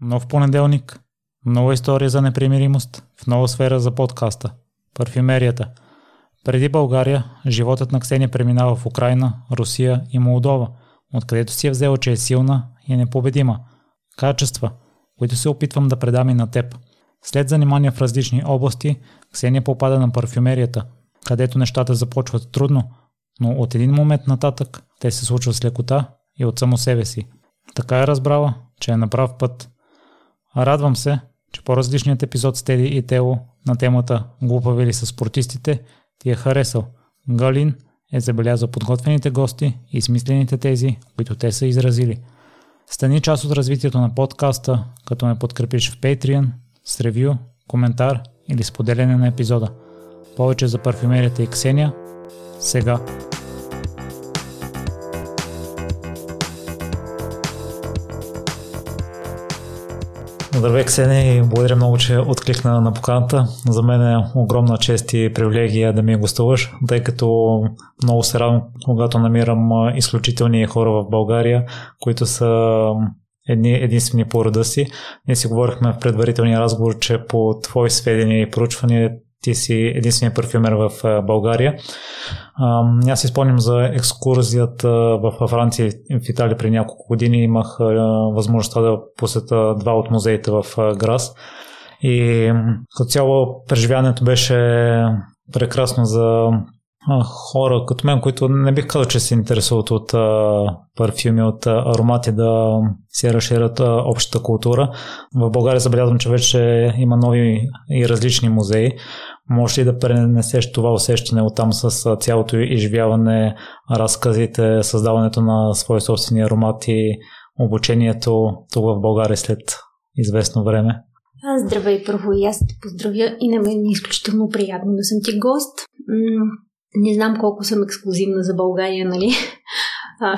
Нов понеделник. Нова история за непримиримост в нова сфера за подкаста. Парфюмерията. Преди България, животът на Ксения преминава в Украина, Русия и Молдова, откъдето си е взела, че е силна и непобедима. Качества, които се опитвам да предам и на теб. След занимания в различни области, Ксения попада на парфюмерията, където нещата започват трудно, но от един момент нататък те се случват с лекота и от само себе си. Така е разбрала, че е на прав път – Радвам се, че по-различният епизод с Теди и Тело на темата Глупави ли са спортистите ти е харесал. Галин е забелязал подготвените гости и смислените тези, които те са изразили. Стани част от развитието на подкаста, като ме подкрепиш в Patreon, с ревю, коментар или споделяне на епизода. Повече за парфюмерията и Ксения сега. Здравей, Ксения, и благодаря много, че откликна на поканата. За мен е огромна чест и привилегия да ми гостуваш, тъй като много се радвам, когато намирам изключителни хора в България, които са едни, единствени по рода си. Ние си говорихме в предварителния разговор, че по твои сведения и проучвания ти си единственият парфюмер в България. Аз си спомням за екскурзията в Франция и в Италия при няколко години. Имах възможността да посета два от музеите в Грас. И като цяло преживяването беше прекрасно за хора като мен, които не бих казал, че се интересуват от а, парфюми, от а, аромати да се разширят а, общата култура. В България забелязвам, че вече има нови и различни музеи. Може ли да пренесеш това усещане от там с цялото изживяване, разказите, създаването на свои собствени аромати, обучението тук в България след известно време? Здравей, първо и аз те поздравя и на мен е изключително приятно да съм ти гост. Не знам колко съм ексклюзивна за България, нали?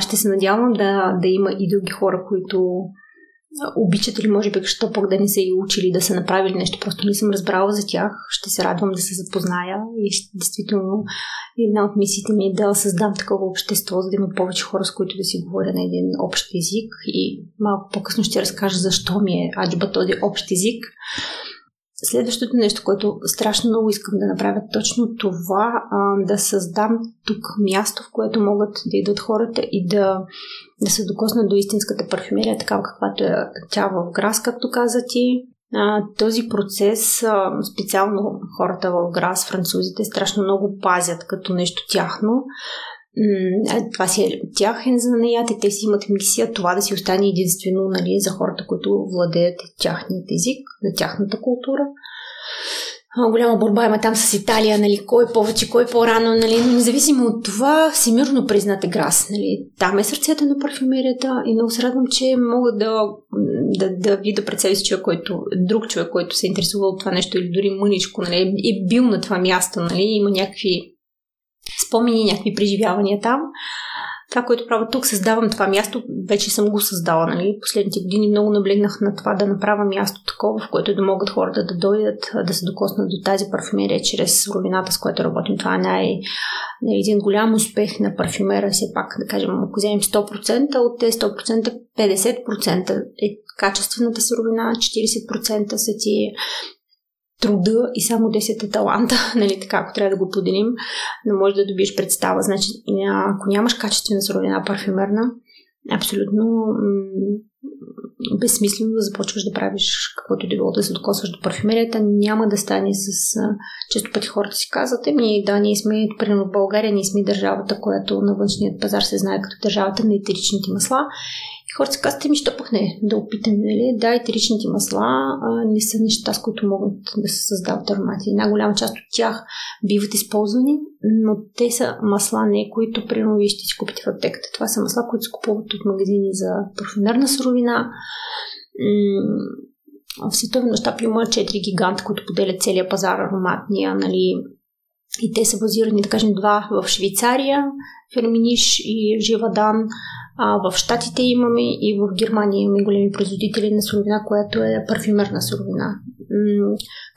Ще се надявам да, да има и други хора, които обичат или може би що пък да не са и учили да са направили нещо, просто не съм разбрала за тях. Ще се радвам да се запозная и ще, действително една от мисиите ми е да създам такова общество, за да има повече хора, с които да си говоря на един общ език и малко по-късно ще разкажа защо ми е аджба този общ език. Следващото нещо, което страшно много искам да направя, точно това, а, да създам тук място, в което могат да идват хората и да, да се докоснат до истинската парфюмерия, такава каквато е тя в Грас, както каза ти. А, този процес, а, специално хората в Грас, французите, страшно много пазят като нещо тяхно това си е тяхен занаят и те си имат мисия това да си остане единствено нали, за хората, които владеят тяхният език, на тяхната култура. Голяма борба има там с Италия, нали, кой повече, кой по-рано, нали, но независимо от това, всемирно признат е Грас. Нали. Там е сърцето на парфюмерията и много се радвам, че мога да, да, да видя пред себе си човек, който, друг човек, който се е интересувал от това нещо или дори мъничко, нали, е бил на това място, нали, има някакви спомени, някакви преживявания там. Това, което правя тук, създавам това място, вече съм го създала. Нали? Последните години много наблегнах на това да направя място такова, в което да могат хората да дойдат, да се докоснат до тази парфюмерия чрез суровината, с която работим. Това е най- един голям успех на парфюмера, все пак, да кажем, ако вземем 100%, от тези 100% 50% е качествената суровина, 40% са ти труда и само 10 е таланта, нали, така, ако трябва да го поделим, но може да добиеш представа. Значи, ако нямаш качествена суровина парфюмерна, абсолютно безсмислено да започваш да правиш каквото да било, да се докосваш до парфюмерията, няма да стане с... Често пъти хората си казват, еми да, ние сме, примерно в България, ние сме държавата, която на външният пазар се знае като държавата на етеричните масла и хората си казват, ми що пък не, да опитаме, нали? Да, етеричните масла а, не са неща, с които могат да се създават аромати. Една голяма част от тях биват използвани, но те са масла, не които, примерно, вие ще си купите в аптеката. Това са масла, които се купуват от магазини за парфюмерна суровина. В световен мащаб има 4 гиганта, които поделят целия пазар ароматния, нали, и те са базирани, да кажем, два в Швейцария, Ферминиш и Живадан. А в Штатите имаме и в Германия имаме големи производители на суровина, която е парфюмерна суровина.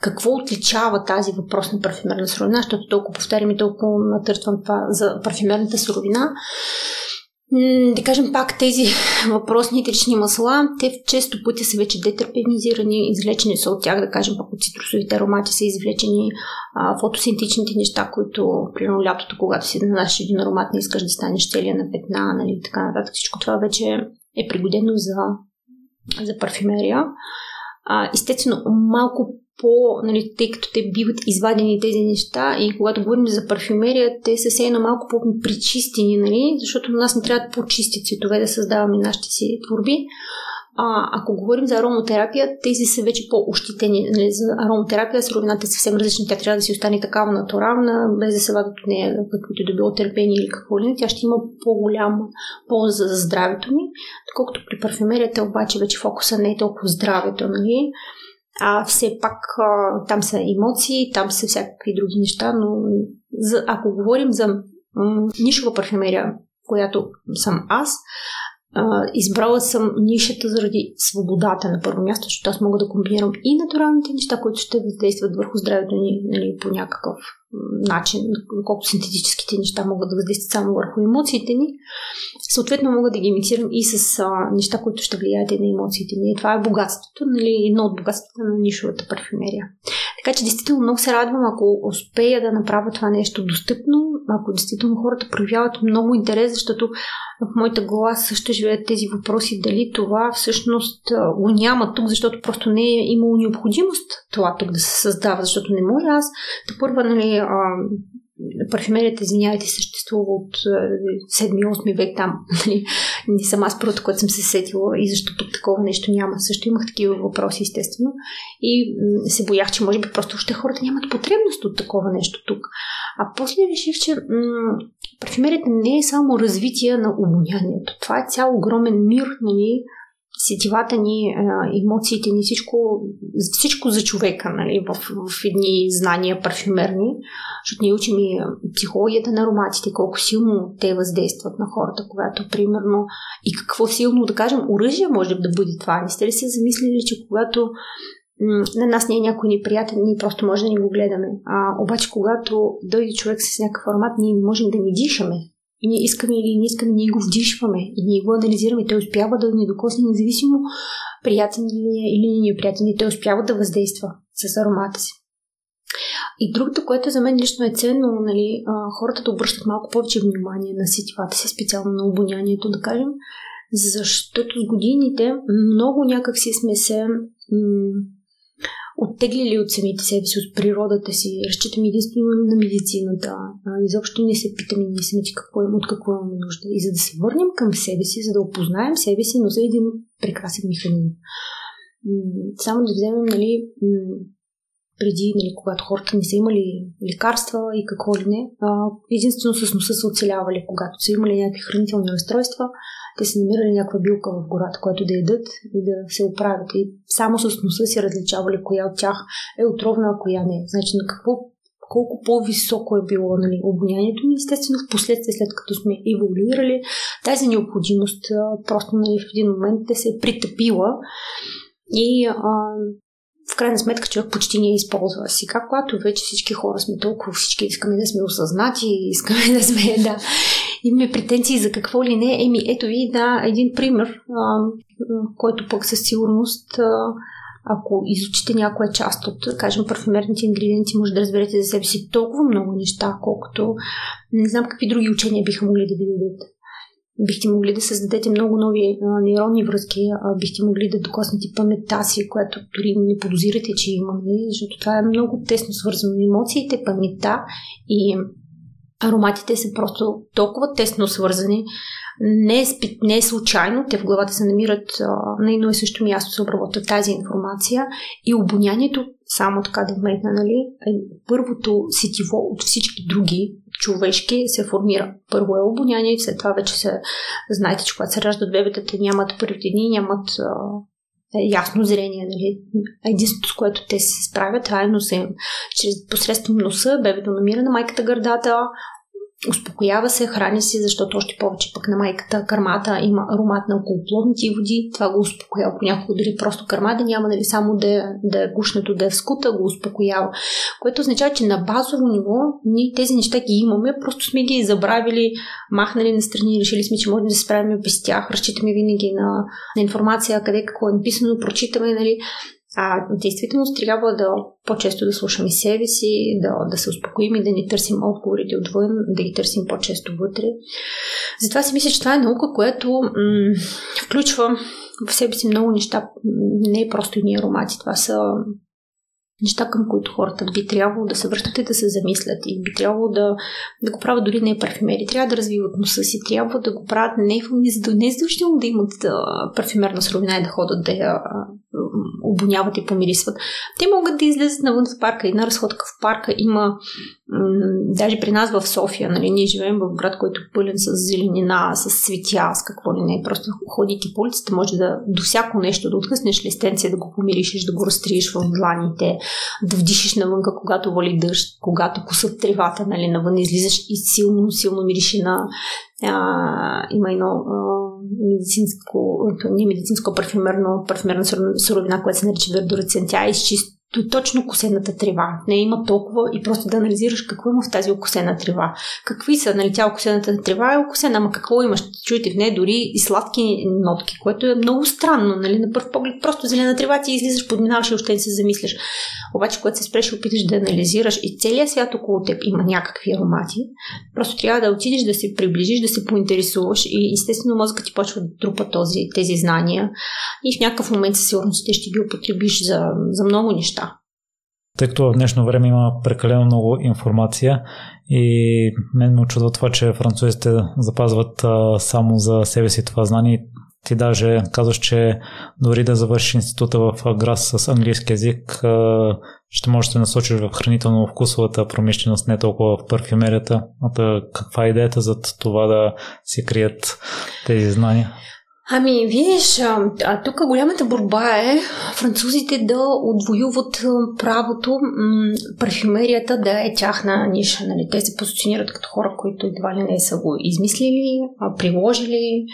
Какво отличава тази въпросна парфюмерна суровина, защото толкова повтарям и толкова натъртвам това за парфюмерната суровина? Да кажем пак тези въпросни етерични масла, те често пъти са вече детерпенизирани, извлечени са от тях, да кажем пак от цитрусовите аромати са извлечени а, фотосинтетичните неща, които примерно лятото, когато си нанасяш един аромат, не искаш да станеш целия на петна, нали, така нататък. Всичко това вече е пригодено за, за парфюмерия. А, естествено, малко по, нали, тъй като те биват извадени тези неща и когато говорим за парфюмерия, те са все едно малко по-причистени, нали, защото на нас не трябва по-чисти цветове да създаваме нашите си творби. А, ако говорим за ароматерапия, тези са вече по-ощетени. Нали, за ароматерапия суровината е съвсем различна. Тя трябва да си остане такава натурална, без да се вадат от нея каквито да било търпение или какво ли. Тя ще има по-голяма полза за здравето ни, доколкото при парфюмерията обаче вече фокуса не е толкова здравето. Нали? А все пак а, там са емоции, там са всякакви други неща, но за, ако говорим за м- нишова парфюмерия, която съм аз, а, избрала съм нишата заради свободата на първо място, защото аз мога да комбинирам и натуралните неща, които ще въздействат върху здравето ни нали, по някакъв начин, колкото синтетическите неща могат да въздействат само върху емоциите ни. Съответно, мога да ги имитирам и с а, неща, които ще влияят и на емоциите ни. Това е богатството, нали, едно от богатствата на нишовата парфюмерия. Така че, действително, много се радвам, ако успея да направя това нещо достъпно, ако действително хората проявяват много интерес, защото в моята глава също живеят тези въпроси, дали това всъщност го няма тук, защото просто не е имало необходимост това тук да се създава, защото не може аз да първа, нали, парфюмерията, извинявайте, съществува от 7-8 век там. Нали? Не съм аз първото, което съм се сетила и защо тук такова нещо няма. Също имах такива въпроси, естествено. И се боях, че може би просто още хората нямат потребност от такова нещо тук. А после реших, че м- парфюмерията не е само развитие на обонянието. Това е цял огромен мир, нали, сетивата ни, емоциите ни, всичко, всичко за човека нали, в, в едни знания парфюмерни, защото ние учим и психологията на ароматите, колко силно те въздействат на хората, когато, примерно, и какво силно, да кажем, оръжие може да бъде това. Не сте ли се замислили, че когато на нас не е някой неприятен, ние просто може да ни го гледаме. А, обаче, когато дойде човек с някакъв аромат, ние можем да ни дишаме. И ние искаме или не искаме, ние го вдишваме и ние го анализираме. Той успява да ни докосне независимо приятен или, или неприятен и той успява да въздейства с аромата си. И другото, което за мен лично е ценно, нали, хората да обръщат малко повече внимание на сетивата си, специално на обонянието, да кажем, защото с годините много някакси сме се м- оттеглили от самите себе си, от природата си, разчитаме единствено на медицината, изобщо не се питаме, не се какво от какво имаме нужда. И за да се върнем към себе си, за да опознаем себе си, но за един прекрасен механизъм. Само да вземем, нали, преди, нали, когато хората не са имали лекарства и какво ли не, единствено с носа са оцелявали, когато са имали някакви хранителни разстройства, те са намирали някаква билка в гората, която да ядат и да се оправят. И само с носа си различавали коя от тях е отровна, а коя не. Значи на какво колко по-високо е било нали, обонянието ни, естествено в последствие, след като сме еволюирали, тази необходимост просто нали, в един момент да се е притъпила и а, в крайна сметка човек почти не използва. Сега, когато вече всички хора сме толкова, всички искаме да сме осъзнати, искаме да сме, да, имаме претенции за какво ли не, еми ето ви да, един пример, а, който пък със сигурност а, ако изучите някоя част от, кажем, парфюмерните ингредиенти, може да разберете за себе си толкова много неща, колкото не знам какви други учения биха могли да ви дадат бихте могли да създадете много нови а, нейронни връзки, бихте могли да докоснете паметта си, която дори не подозирате, че има, нали? защото това е много тесно свързано. Емоциите, паметта и ароматите са просто толкова тесно свързани. Не е, спи, не е случайно, те в главата се намират а, на едно и също място се обработват тази информация и обонянието, само така да вметна, нали, е първото сетиво от всички други човешки се формира. Първо е обоняние, след това вече се знаете, че когато се раждат бебета, те нямат първите дни, нямат а, е, ясно зрение. Нали? Единството, с което те се справят, това е носа Чрез посредством носа бебето намира на майката гърдата, успокоява се, храни се, защото още повече пък на майката кърмата има аромат на около плодните води, това го успокоява. Понякога дори просто кърма да няма, нали, само да, да е гушнато, да е в скута, го успокоява. Което означава, че на базово ниво ние тези неща ги имаме, просто сме ги забравили, махнали на страни, решили сме, че можем да се справим без тях, разчитаме винаги на, на информация, къде какво е написано, прочитаме, нали, а действително трябва да по-често да слушаме себе си, да, да се успокоим и да не търсим отговорите отвън, да ги търсим по-често вътре. Затова си мисля, че това е наука, която м- включва в себе си много неща. Не е просто и аромати. Това са неща, към които хората би трябвало да се връщат и да се замислят и би трябвало да, да го правят дори не парфюмери. Трябва да развиват носа си, трябва да го правят не, не задължително да имат да, парфюмерна суровина и да ходят да я обоняват и помирисват. Те могат да излезат навън в парка. Една разходка в парка има даже при нас в София, нали, ние живеем в град, който е пълен с зеленина, с цветя, с какво ли не. Просто ходики по улицата може да до всяко нещо да откъснеш листенция, да го помиришиш, да го разтриеш в дланите, да вдишиш навънка, когато вали дъжд, когато кусат тревата, нали, навън излизаш и силно, силно мириши на а, има едно а, медицинско, не медицинско, парфюмерно, парфюмерна суровина, която се нарича вердорецен. Тя изчист, точно косената трева. Не има толкова и просто да анализираш какво има в тази окосена трева. Какви са, нали, тя окосената трева е окосена, ама какво имаш? Чуете в нея дори и сладки нотки, което е много странно, нали, на първ поглед просто зелена трева ти излизаш, подминаваш и още не се замисляш. Обаче, когато се спреш и опиташ да анализираш и целият свят около теб има някакви аромати, просто трябва да отидеш да се приближиш, да се поинтересуваш и естествено мозъкът ти почва да трупа този, тези знания и в някакъв момент със сигурност ще ги употребиш за, за много неща. Тъй като в днешно време има прекалено много информация и мен ме очудва това, че французите запазват а, само за себе си това знание. Ти даже казваш, че дори да завършиш института в ГРАС с английски язик, а, ще можеш да насочиш в хранително-вкусовата промишленост, не толкова в парфюмерията. Каква е идеята за това да си крият тези знания? Ами, виж, а, тук голямата борба е французите да отвоюват правото м- парфюмерията да е тяхна ниша. Нали? Те се позиционират като хора, които едва ли не са го измислили, а, приложили.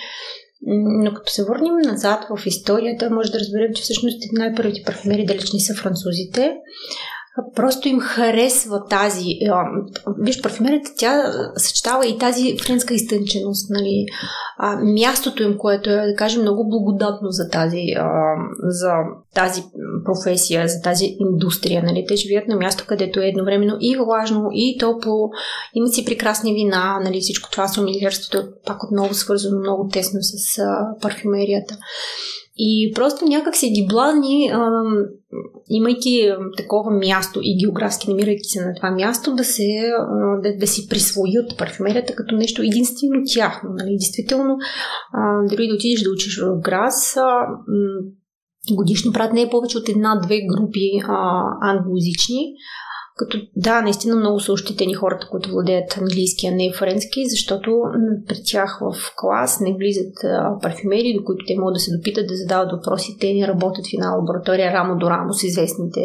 Но като се върнем назад в историята, може да разберем, че всъщност най-първите парфюмери далеч не са французите. Просто им харесва тази. Виж, парфюмерията, тя съчетава и тази френска изтънченост, нали? А, мястото им, което е, да кажем, много благодатно за тази, а, за тази професия, за тази индустрия, нали? Те живеят на място, където е едновременно и влажно, и топло, имат си прекрасни вина, нали? Всичко това сомилиерството е пак отново свързано много тесно с а, парфюмерията. И просто някак се ги блазни, имайки такова място и географски намирайки се на това място, да, се, да, да си присвоят парфюмерията като нещо единствено тяхно. Нали? Действително, а, дори да отидеш да учиш в Грас, а, годишно правят не е повече от една-две групи а, англоязични, като да, наистина много са ощетени хората, които владеят английски, а не френски, защото при тях в клас не влизат парфюмери, до които те могат да се допитат, да задават въпроси. Те не работят в една лаборатория рамо до рамо с известните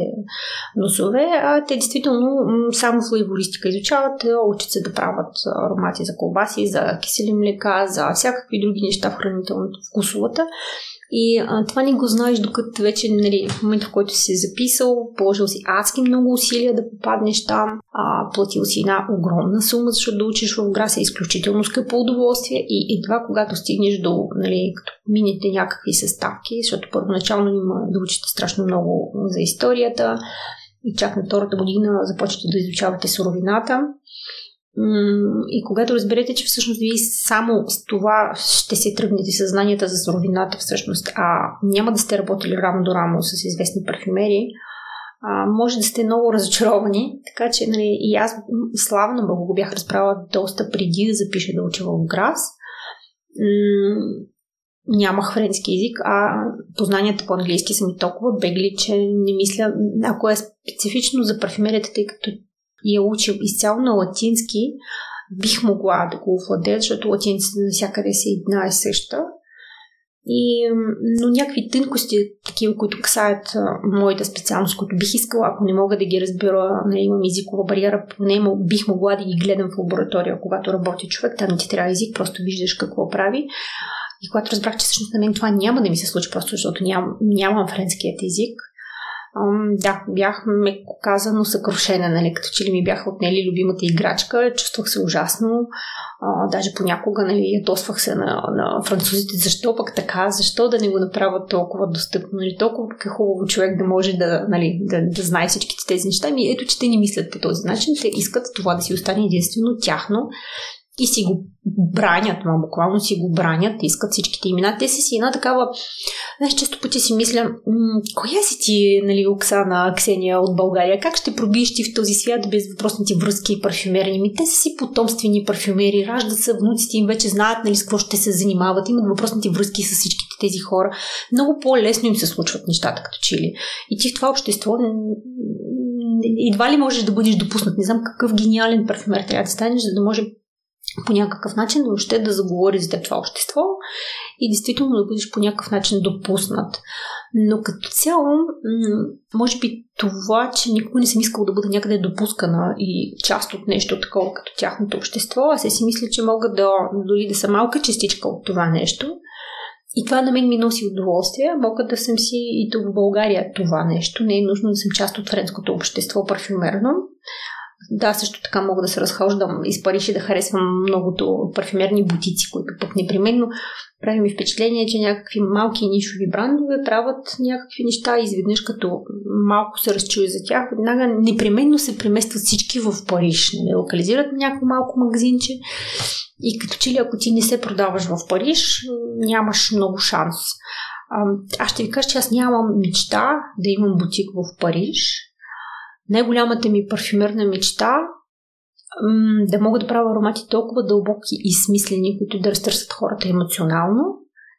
носове, а те действително само флейвористика изучават, учат се да правят аромати за колбаси, за кисели млека, за всякакви други неща в хранителното, вкусовата. И а, това не го знаеш, докато вече, нали, в момента, в който си се записал, положил си адски много усилия да попаднеш там, а, платил си една огромна сума, защото да учиш в град е изключително скъпо удоволствие. И едва когато стигнеш до, нали, като минете някакви съставки, защото първоначално има да учите страшно много за историята и чак на втората година започвате да изучавате суровината и когато разберете, че всъщност вие само с това ще си тръгнете съзнанията за суровината всъщност, а няма да сте работили рамо до рамо с известни парфюмери, а, може да сте много разочаровани. Така че нали, и аз, Бога, го бях разправила доста преди да запиша да уча в Грас. Нямах френски язик, а познанията по английски са ми толкова бегли, че не мисля, ако е специфично за парфюмерията, тъй като и е учил изцяло на латински, бих могла да го владея, защото латинците навсякъде са една и съща. И, но някакви тънкости, такива, които касаят моята специалност, които бих искала, ако не мога да ги разбера, не имам езикова бариера, поне бих могла да ги гледам в лаборатория, когато работи човек, там ти трябва език, просто виждаш какво прави. И когато разбрах, че всъщност на мен това няма да ми се случи, просто защото ням, нямам френският език, да, бях меко казано съкрушена, нали, като че ли ми бяха отнели любимата играчка, чувствах се ужасно, а, даже понякога нали, ядосвах се на, на французите, защо пък така, защо да не го направят толкова достъпно, нали, толкова е хубаво човек да може да, нали, да, да знае всичките тези неща. Ми ето, че те не мислят по този начин, те искат това да си остане единствено тяхно и си го бранят, ма буквално си го бранят, искат всичките имена. Те си си една такава, знаеш, често пъти си мисля, коя си ти, нали, Оксана, Ксения от България, как ще пробиеш ти в този свят без въпросните връзки и парфюмерни? Ми, те са си потомствени парфюмери, раждат се, внуците им вече знаят, нали, с какво ще се занимават, имат въпросните връзки с всичките тези хора. Много по-лесно им се случват нещата, като чили. И ти в това общество едва ли можеш да бъдеш допуснат. Не знам какъв гениален парфюмер трябва да станеш, за да може по някакъв начин въобще да заговори за това общество и действително да бъдеш по някакъв начин допуснат. Но като цяло, може би това, че никога не съм искала да бъда някъде допускана и част от нещо такова като тяхното общество, аз си мисля, че мога да дори да съм малка частичка от това нещо. И това на мен ми носи удоволствие. Мога да съм си и тук в България това нещо. Не е нужно да съм част от френското общество парфюмерно. Да, също така мога да се разхождам из Париж и да харесвам многото парфюмерни бутици, които пък непременно прави ми впечатление, че някакви малки нишови брандове правят някакви неща и изведнъж като малко се разчуи за тях, веднага непременно се преместват всички в Париж. Не нали? локализират някакво малко магазинче и като че ли ако ти не се продаваш в Париж, нямаш много шанс. Аз ще ви кажа, че аз нямам мечта да имам бутик в Париж, най-голямата ми парфюмерна мечта да мога да правя аромати толкова дълбоки и смислени, които да разтърсят хората емоционално,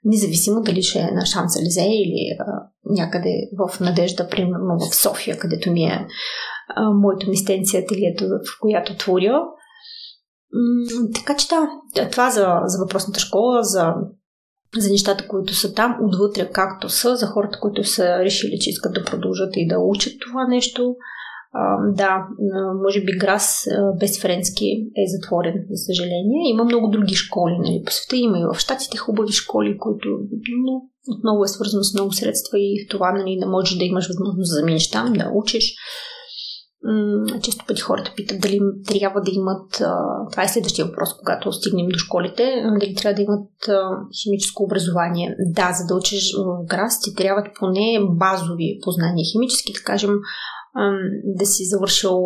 независимо дали ще е на Шанс Елизе или а, някъде в Надежда, примерно в София, където ми е а, моето местенция, ателието, в която творя. М- така че да, това за, за въпросната школа, за, за нещата, които са там, отвътре както са, за хората, които са решили, че искат да продължат и да учат това нещо – да, може би Грас без френски е затворен, за съжаление. Има много други школи нали, по света. Има и в Штатите хубави школи, които но, отново е свързано с много средства и това нали, да можеш да имаш възможност да заминеш там, да учиш. Често пъти хората питат дали трябва да имат. Това е следващия въпрос, когато стигнем до школите. Дали трябва да имат химическо образование. Да, за да учиш в ГРАС ти трябват поне базови познания химически, да кажем да си завършил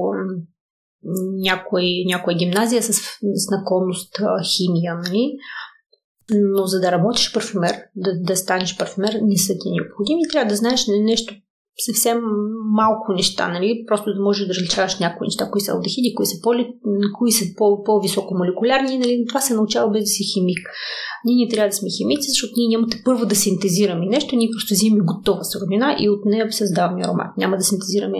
някой, някоя гимназия с, с наклонност химия, нали? Но за да работиш парфюмер, да, да станеш парфюмер, не са ти необходими. Трябва да знаеш нещо съвсем малко неща, нали? Просто да можеш да различаваш някои неща, кои са алдехиди, кои са, поли, кои са по, по-високо нали? Това се научава без да си химик. Ние не трябва да сме химици, защото ние нямате първо да синтезираме нещо, ние просто взимаме готова суровина и от нея създаваме аромат. Няма да синтезираме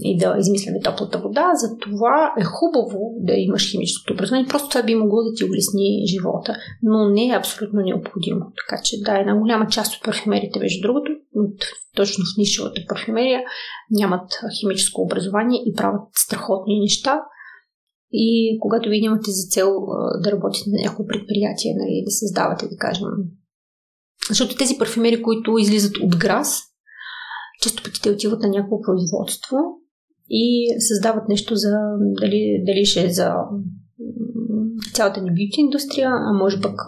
и да измисляме топлата вода. Затова е хубаво да имаш химическото образование. Просто това би могло да ти улесни живота, но не е абсолютно необходимо. Така че да, една голяма част от парфюмерите, между другото, точно в нишевата парфюмерия, нямат химическо образование и правят страхотни неща. И когато вие нямате за цел да работите на някакво предприятие, нали, да създавате, да кажем. Защото тези парфюмери, които излизат от грас, често пъти те отиват на някакво производство и създават нещо за дали, дали ще е за цялата ни бюти индустрия, а може пък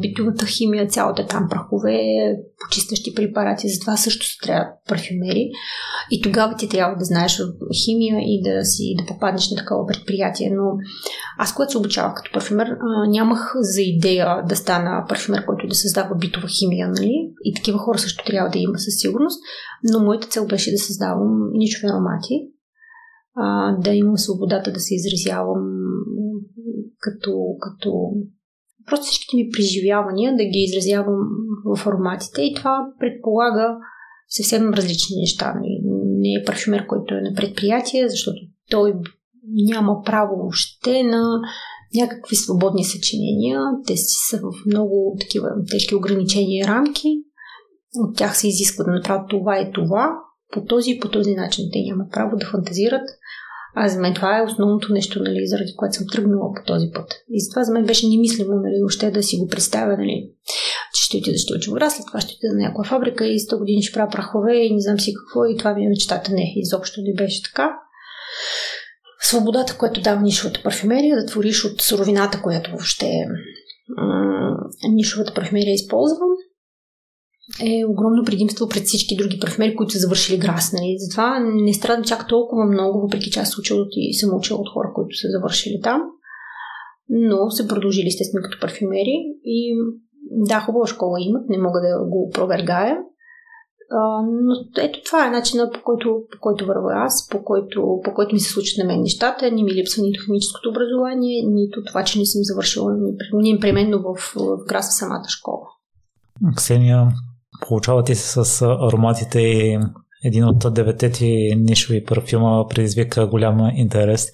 битовата химия, цялата там прахове, почистващи препарати, затова също се трябва парфюмери. И тогава ти трябва да знаеш химия и да си да попаднеш на такова предприятие. Но аз, когато се обучавах като парфюмер, нямах за идея да стана парфюмер, който да създава битова химия, нали? И такива хора също трябва да има със сигурност. Но моята цел беше да създавам ничови аромати, да имам свободата да се изразявам като, като просто всичките ми преживявания да ги изразявам в форматите и това предполага съвсем различни неща. Не е парфюмер, който е на предприятие, защото той няма право още на някакви свободни съчинения. Те са в много такива тежки ограничения и рамки. От тях се изисква да направят това и това. По този и по този начин те нямат право да фантазират. А за мен това е основното нещо, нали, заради което съм тръгнала по този път. И затова за мен беше немислимо, нали, още да си го представя, нали, че ще отида, ще уча гора, след това ще отида на някаква фабрика и 100 години ще правя прахове и не знам си какво и това ми е мечтата. Не, изобщо не беше така. Свободата, която дава нишовата парфюмерия, да твориш от суровината, която въобще м- нишовата парфюмерия използва, е огромно предимство пред всички други парфюмери, които са завършили грас. Нали? Затова не страдам чак толкова много, въпреки че аз учил и съм учила от хора, които са завършили там. Но са продължили естествено като парфюмери и да, хубава школа имат, не мога да го опровергая. но ето това е начинът по който, по който върва аз, по който, по който ми се случат на мен нещата. Не ми липсва нито химическото образование, нито това, че не съм завършила непременно в, в Граса самата школа. Ксения, получавате се с ароматите и един от деветте нишови парфюма предизвика голям интерес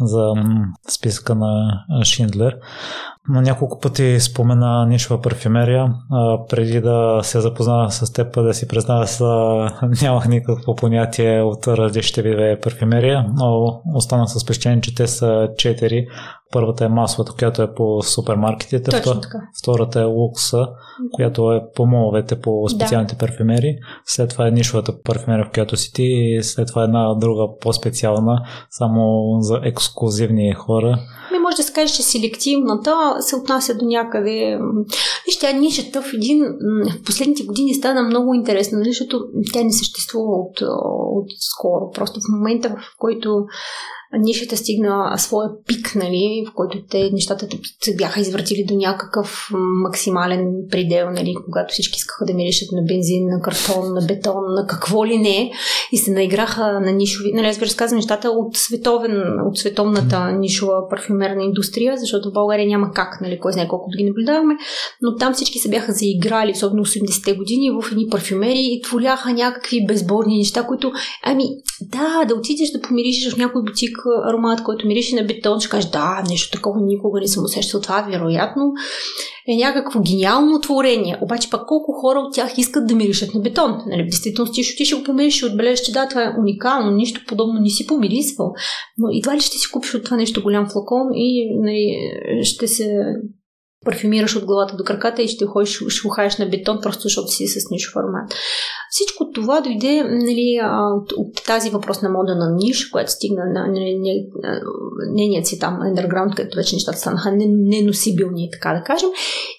за списъка на Шиндлер. На няколко пъти спомена нишова парфюмерия. Преди да се запознава с теб, да си признава, с, нямах никакво понятие от различните видове парфюмерия, но останах с впечатление, че те са четири. Първата е масовата, която е по супермаркетите. Точно така. Втората е лукса, която е по моловете, по специалните да. парфюмери. След това е нишовата парфюмерия, в която си ти. И след това е една друга по-специална, само за ексклюзивни хора може да се каже, че селективната се отнася до някъде. Вижте, нишата в един в последните години стана много интересна, защото тя не съществува от, от скоро. Просто в момента, в който нишата стигна своя пик, нали, в който те нещата се бяха извъртили до някакъв максимален предел, нали, когато всички искаха да миришат на бензин, на картон, на бетон, на какво ли не и се наиграха на нишови. Нали, аз ви разказвам нещата от, световен, от световната нишова парфюмерна индустрия, защото в България няма как, нали, кой знае колко да ги наблюдаваме, но там всички се бяха заиграли, особено 80-те години, в едни парфюмери и творяха някакви безборни неща, които, ами, да, да отидеш да помиришеш в някой бутик аромат, който мирише на бетон, ще кажеш, да, нещо такова никога не съм усещал. Това вероятно е някакво гениално творение. Обаче пък колко хора от тях искат да миришат на бетон. Нали, ти ще, ти ще го помириш и отбележиш, че да, това е уникално, нищо подобно не си помирисвал. Но едва ли ще си купиш от това нещо голям флакон и нали, ще се парфюмираш от главата до краката и ще ходиш, ще ухаеш на бетон, просто защото си с нищо формат. Всичко това дойде нали, от, от тази въпрос на мода на ниш, която стигна на нейният си там underground, където вече нещата станаха неносибилни, така да кажем.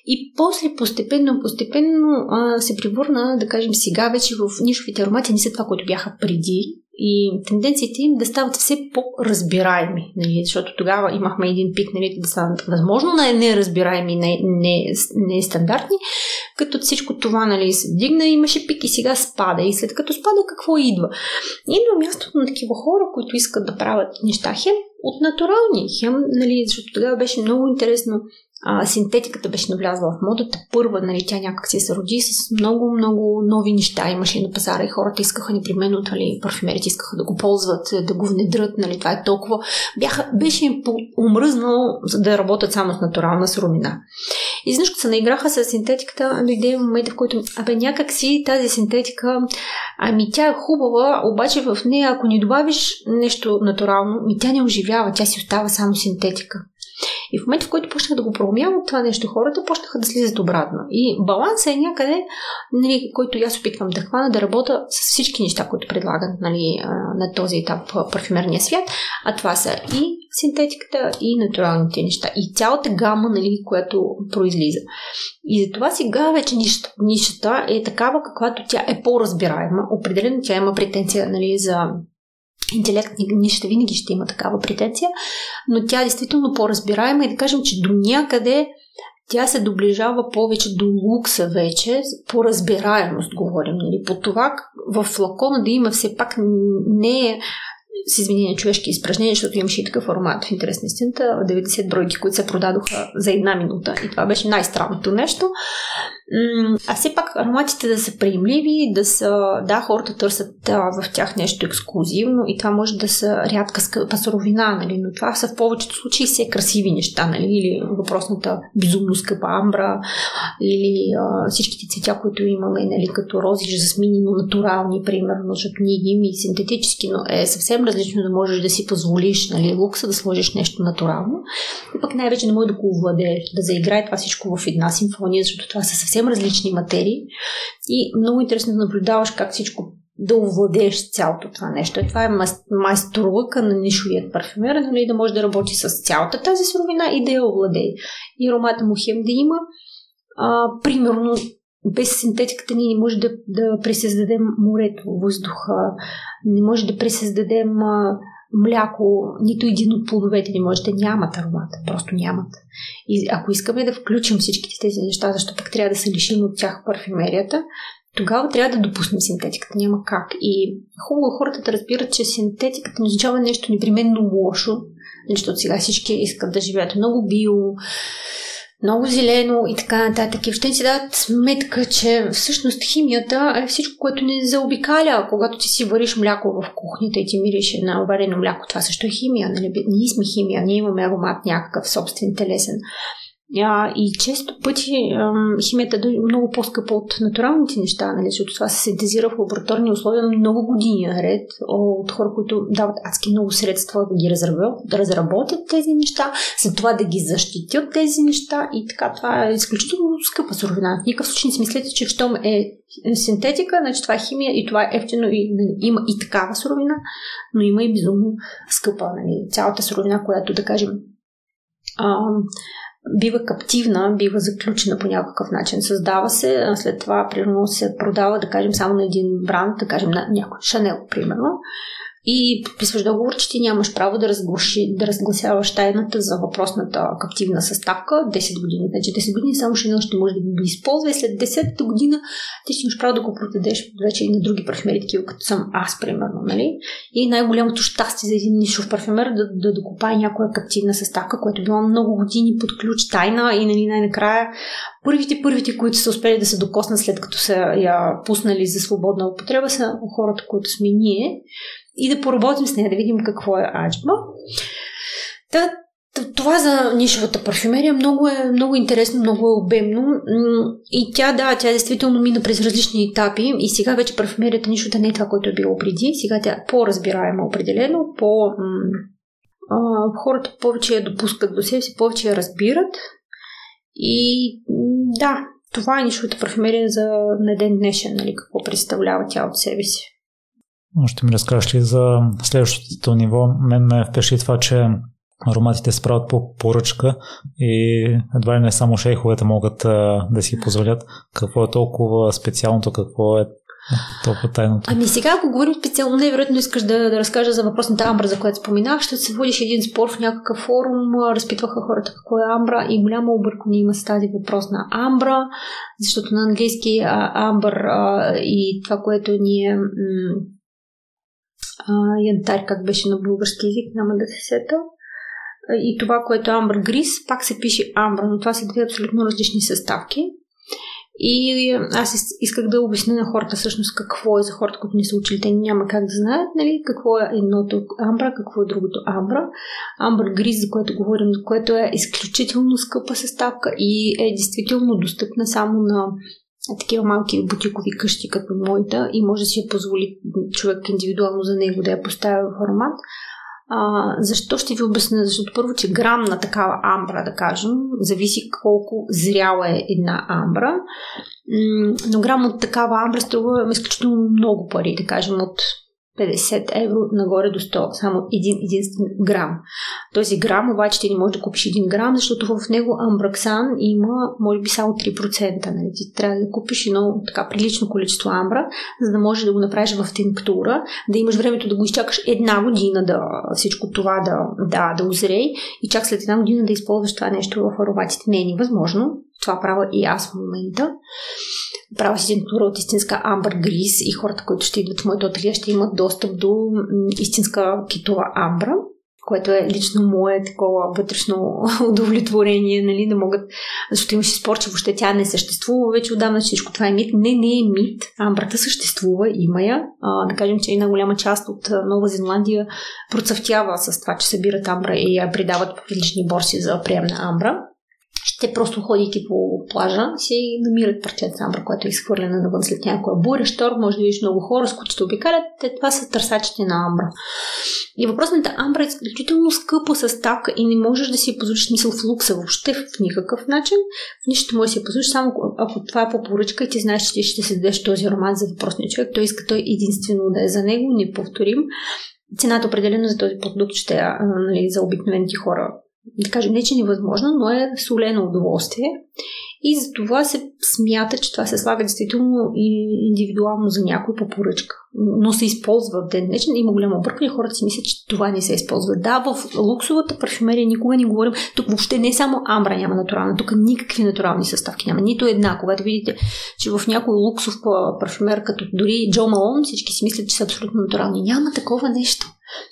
И после постепенно, постепенно а, се превърна, да кажем сега вече в нишовите аромати, не са това, което бяха преди, и тенденциите им да стават все по-разбираеми, нали? защото тогава имахме един пик, нали, да станат възможно най-неразбираеми, не, не, не стандартни, като всичко това нали, се дигна, имаше пик и сега спада. И след като спада, какво идва? Идва мястото на такива хора, които искат да правят неща хем от натурални, хем, нали, защото тогава беше много интересно а, синтетиката беше навлязла в модата. Първа, нали, тя някак си се роди с много, много нови неща. Имаше на пазара и хората искаха непременно, нали, парфюмерите искаха да го ползват, да го внедрят, нали, това е толкова. Бяха, беше им омръзнало да работят само с натурална суровина. И знаеш, се наиграха с синтетиката, дойде момента, в който, абе, някак си тази синтетика, ами тя е хубава, обаче в нея, ако не добавиш нещо натурално, ми тя не оживява, тя си остава само синтетика. И в момента, в който почнаха да го проумяват това нещо, хората почнаха да слизат обратно. И балансът е някъде, нали, който аз опитвам да хвана, да работя с всички неща, които предлагат нали, на този етап парфюмерния свят. А това са и синтетиката, и натуралните неща. И цялата гама, нали, която произлиза. И затова сега вече нишата, нишата е такава, каквато тя е по-разбираема. Определено тя има претенция нали, за интелект нища винаги ще има такава претенция, но тя е действително по-разбираема и да кажем, че до някъде тя се доближава повече до лукса вече, по разбираемост говорим, нали? по това в флакона да има все пак не е с извинение човешки изпражнения, защото имаше и такъв формат в интерес на истината, 90 бройки, които се продадоха за една минута и това беше най-странното нещо. А все пак ароматите да са приемливи, да са, да, хората търсят да, в тях нещо ексклюзивно и това може да са рядка скъпа суровина, нали, но това са в повечето случаи все красиви неща, нали, или въпросната безумно скъпа амбра, или а, всичките цветя, които имаме, нали, като рози, жасмини, но натурални, примерно, защото ние ги и синтетически, но е съвсем различно да можеш да си позволиш, нали, лукса да сложиш нещо натурално. И пък най-вече не може да го овладееш, да заиграе това всичко в една симфония, защото това са съвсем различни материи. И много интересно да наблюдаваш как всичко да овладееш цялото това нещо. И това е майсторлъка на нишовият парфюмер, нали, да може да работи с цялата тази суровина и да я овладее. И аромата му хем да има а, примерно без синтетиката ние не може да, да пресъздадем морето, въздуха, не може да пресъздадем а, мляко, нито един от плодовете не може да нямат аромата, просто нямат. И ако искаме да включим всичките тези неща, защото пък трябва да се лишим от тях парфюмерията, тогава трябва да допуснем синтетиката. Няма как. И хубаво хората да разбират, че синтетиката не означава нещо непременно лошо, защото сега всички искат да живеят много био, много зелено и така нататък. И въобще си дадат сметка, че всъщност химията е всичко, което ни заобикаля. Когато ти си вариш мляко в кухнята и ти мириш на варено мляко, това също е химия. Нали? Ние сме химия, ние имаме аромат някакъв собствен телесен. А, и често пъти ам, химията е много по-скъпа от натуралните неща, нали? защото това се синтезира в лабораторни условия много години наред от хора, които дават адски много средства да ги разработят, тези неща, за това да ги защитят тези неща и така. Това е изключително скъпа суровина. В никакъв случай не си мислете, че щом е синтетика, значи това е химия и това е ефтино и нали, има и такава суровина, но има и безумно скъпа. Нали? Цялата суровина, която да кажем ам, бива каптивна, бива заключена по някакъв начин. Създава се, а след това примерно се продава, да кажем, само на един бранд, да кажем на някой Шанел, примерно и подписваш договор, че ти нямаш право да, разглаши, да разгласяваш тайната за въпросната активна съставка 10 години. Значи 10 години само ще може да го използва и след 10-та година ти ще имаш право да го продадеш вече и на други парфюмери, такива като съм аз, примерно. Нали? И най-голямото щастие за един нишов парфюмер да, да докопае някоя активна съставка, която била много години под ключ тайна и нали, най-накрая първите, първите, които са успели да се докоснат след като са я пуснали за свободна употреба, са хората, които сме ние и да поработим с нея, да видим какво е аджба. Та, това за нишевата парфюмерия много е много интересно, много е обемно и тя, да, тя действително мина през различни етапи и сега вече парфюмерията нишата не е това, което е било преди, сега тя е по-разбираема определено, по... Хората повече я допускат до себе си, повече я разбират и да, това е нишовата парфюмерия за на ден днешен, нали, какво представлява тя от себе си. Ще ми разкажеш ли за следващото ниво? Мен ме впечатли това, че ароматите се правят по поръчка и едва ли не само шейховете могат да си позволят. Какво е толкова специалното, какво е толкова тайното? Ами сега, ако говорим специално, невероятно искаш да, да разкажа за въпросната амбра, за която споменах, ще се водиш един спор в някакъв форум, разпитваха хората какво е амбра и голямо объркване има с тази въпросна амбра, защото на английски а, амбър а, и това, което ние м- янтар, как беше на български язик, няма да се сета. И това, което е Амбър Грис, пак се пише Амбър, но това са две абсолютно различни съставки. И аз исках да обясня на хората всъщност какво е за хората, които не са учили. Те няма как да знаят нали, какво е едното амбра, какво е другото амбра. Амбър гриз, за което говорим, за което е изключително скъпа съставка и е действително достъпна само на такива малки бутикови къщи като моята и може да си я позволи човек индивидуално за него да я поставя в формат. А, защо ще ви обясня? Защото първо, че грам на такава амбра, да кажем, зависи колко зряла е една амбра. Но грам от такава амбра струва изключително много пари, да кажем от 50 евро нагоре до 100, само един единствен грам. Този грам обаче ти не можеш да купиш един грам, защото в него амбраксан има може би само 3%. Нали? Ти трябва да купиш едно така прилично количество амбра, за да можеш да го направиш в тинктура, да имаш времето да го изчакаш една година да всичко това да, да, да озрее и чак след една година да използваш това нещо в ароматите. Не е невъзможно. Това правя и аз в момента правя си тура от истинска амбър грис и хората, които ще идват в моето ателие, ще имат достъп до истинска китова амбра, което е лично мое такова вътрешно удовлетворение, нали, да могат, защото имаше спор, че въобще тя не съществува, вече отдавна всичко това е мит. Не, не е мит. Амбрата съществува, има я. А, да кажем, че една голяма част от Нова Зеландия процъфтява с това, че събират амбра и я придават в различни борси за прием на амбра те просто ходейки по плажа си намират парчета амбра, което е изхвърлена навън след някоя буря, шторм, може да видиш много хора, с които ще обикалят. Те, това са търсачите на амбра. И въпросната амбра е изключително скъпа съставка и не можеш да си позволиш смисъл в лукса въобще в никакъв начин. Нищо може да си позволиш, само ако това е по поръчка и ти знаеш, че ти ще се дадеш този роман за въпросния човек. Той иска той единствено да е за него, не повторим. Цената определено за този продукт ще е нали, за обикновените хора да кажем, не че невъзможно, но е солено удоволствие. И за това се смята, че това се слага действително и индивидуално за някой по поръчка. Но се използва в ден днешен. Има голямо объркване. Хората си мислят, че това не се използва. Да, в луксовата парфюмерия никога не говорим. Тук въобще не само амбра няма натурална. Тук никакви натурални съставки няма. Нито една. Когато видите, че в някой луксов парфюмер, като дори Джо Малон, всички си мислят, че са абсолютно натурални. Няма такова нещо.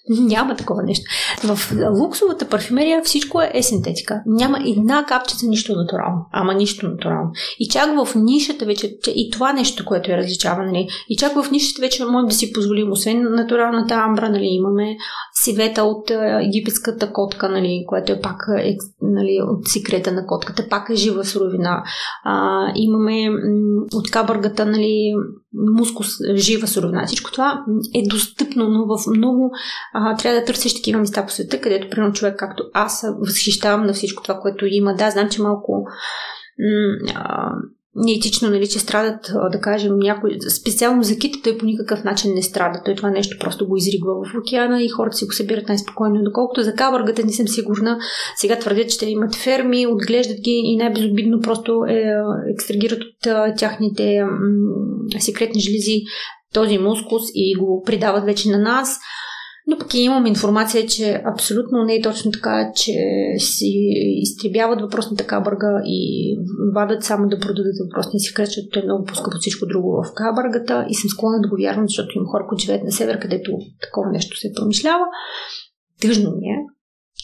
Няма такова нещо. В луксовата парфюмерия всичко е синтетика. Няма една капчица нищо натурално. Ама нищо натурално. И чак в нишата вече, и това нещо, което е различава, нали? И чак в нишата вече можем да си позволим, освен натуралната амбра, нали, имаме сивета от египетската котка, нали, което е пак е, нали, от секрета на котката, пак е жива суровина. А, имаме м- от кабъргата, нали, мускус, жива суровина. Всичко това е достъпно, но в много а, трябва да търсиш такива места по света, където, примерно, човек, както аз, възхищавам на всичко това, което има. Да, знам, че малко м- а, неетично, нали, че страдат, да кажем, някой, специално за кита, той по никакъв начин не страда. Той това нещо просто го изригва в океана и хората си го събират най-спокойно. Доколкото за кабъргата не съм сигурна. Сега твърдят, че те имат ферми, отглеждат ги и най-безобидно просто е, екстрагират от тяхните м- секретни желези този мускус и го придават вече на нас. Но пък и имам информация, че абсолютно не е точно така, че си изтребяват въпросната кабърга и вадат само да продадат въпросния си кръст, защото е много по-скъпо всичко друго в кабъргата и съм склонна да го вярвам, защото има хора, които живеят на север, където такова нещо се промишлява. Тъжно ми е,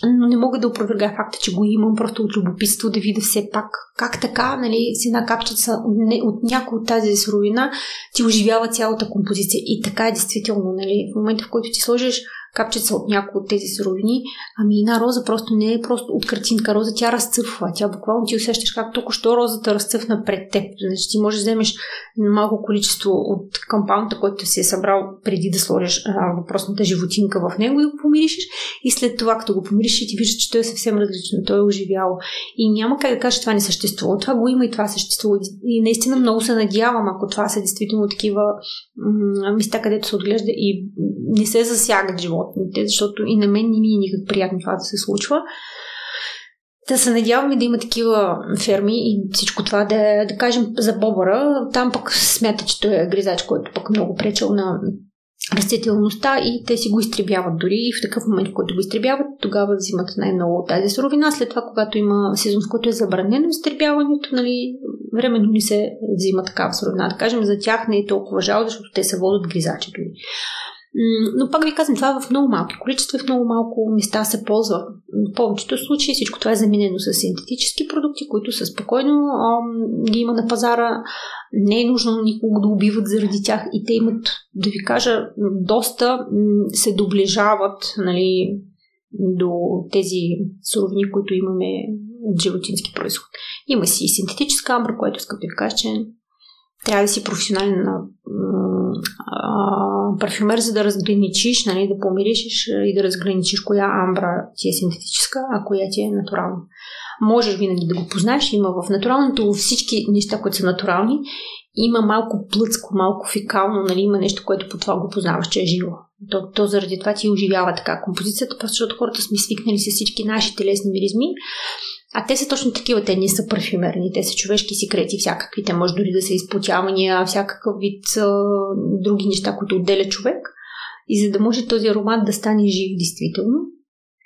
но не мога да опровергая факта, че го имам просто от любопитство да видя все пак как така, нали, с една капчица от, от някой от тази суровина ти оживява цялата композиция. И така е действително, нали, в момента в който ти сложиш капчица от някои от тези суровини, ами една роза просто не е просто от картинка роза, тя разцъфва. Тя буквално ти усещаш как току-що розата разцъфна пред теб. Значи ти можеш да вземеш малко количество от кампаунта, който си е събрал преди да сложиш а, въпросната животинка в него и го помиришеш и след това, като го помиришеш, ти виждаш, че той е съвсем различно, той е оживял. И няма как да кажеш, това не съществува. Това го има и това съществува. И наистина много се надявам, ако това са действително такива м- места, където се отглежда и не се засягат живота животните, защото и на мен не ми е никак приятно това да се случва. Да се надяваме да има такива ферми и всичко това да е, да кажем, за бобъра. Там пък смята, че той е гризач, който пък много пречел на растителността и те си го изтребяват дори и в такъв момент, в който го изтребяват, тогава взимат най-много от тази суровина. След това, когато има сезон, в който е забранено изтребяването, нали, временно ни се взима такава суровина. Да кажем, за тях не е толкова жал, защото те се водят гризачи дори. Но пак ви казвам, това е в много малки количества, в много малко места се ползва. В повечето случаи всичко това е заменено с синтетически продукти, които са спокойно а, ги има на пазара. Не е нужно никого да убиват заради тях и те имат, да ви кажа, доста се доближават нали, до тези суровини, които имаме от животински происход. Има си и синтетическа амбра, което искам ви кажа, че трябва да си професионален а, парфюмер, за да разграничиш, нали, да помириш и да разграничиш коя амбра ти е синтетическа, а коя ти е натурална. Можеш винаги да го познаеш. Има в натуралното всички неща, които са натурални. Има малко плъцко, малко фикално, нали, има нещо, което по това го познаваш, че е живо. То, то заради това ти оживява така композицията, защото хората сме свикнали с всички наши телесни миризми. А те са точно такива, те не са парфюмерни, те са човешки секрети, всякакви. Те може дори да са изпотявания, всякакъв вид а, други неща, които отделя човек. И за да може този аромат да стане жив действително,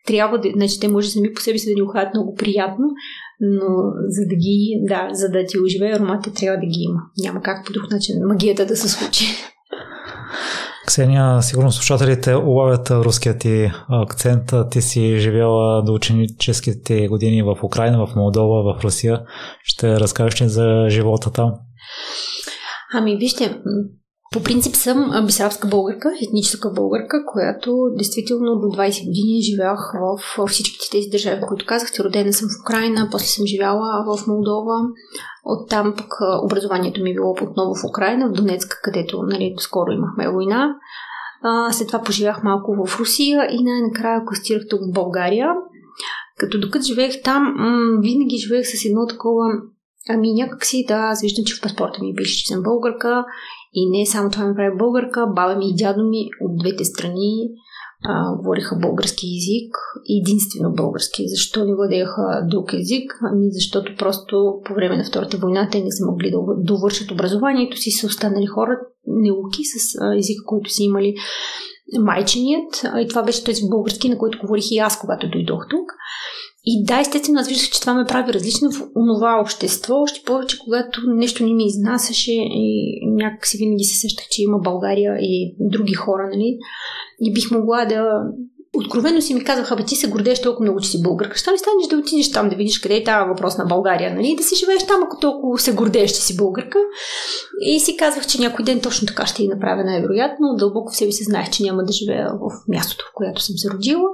трябва да, значи те може сами по себе си да ни ухаят много приятно, но за да ги, да, за да ти оживее аромата, трябва да ги има. Няма как по друг начин магията да се случи. Ксения, сигурно слушателите улавят руският ти акцент. Ти си живяла до ученическите години в Украина, в Молдова, в Русия. Ще разкажеш ли за живота там? Ами, вижте, по принцип съм бисарабска българка, етническа българка, която действително до 20 години живях в всичките тези държави, които казахте. Родена съм в Украина, после съм живяла в Молдова. Оттам пък образованието ми е било отново в Украина, в Донецка, където нали, скоро имахме война. А, след това поживях малко в Русия и най-накрая кластирах тук в България. Като докато живеех там, м- винаги живеех с едно такова Ами някак си, да, аз виждам, че в паспорта ми пише, че съм българка и не само това ми прави българка, баба ми и дядо ми от двете страни а, говориха български язик, единствено български. Защо не владееха друг език? Ами защото просто по време на Втората война те не са могли да довършат образованието си, са останали хора неуки с езика, който са имали майченият. И това беше този български, на който говорих и аз, когато дойдох тук. И да, естествено, аз виждах, че това ме прави различно в онова общество, още повече, когато нещо не ми изнасяше и някак си винаги се сещах, че има България и други хора, нали? И бих могла да откровено си ми казаха, бе, ти се гордееш толкова много, че си българка. Що не станеш да отидеш там, да видиш къде е тази въпрос на България, нали? Да си живееш там, ако толкова се гордееш, че си българка. И си казвах, че някой ден точно така ще и направя най-вероятно. Дълбоко в себе си знаех, че няма да живея в мястото, в което съм се родила,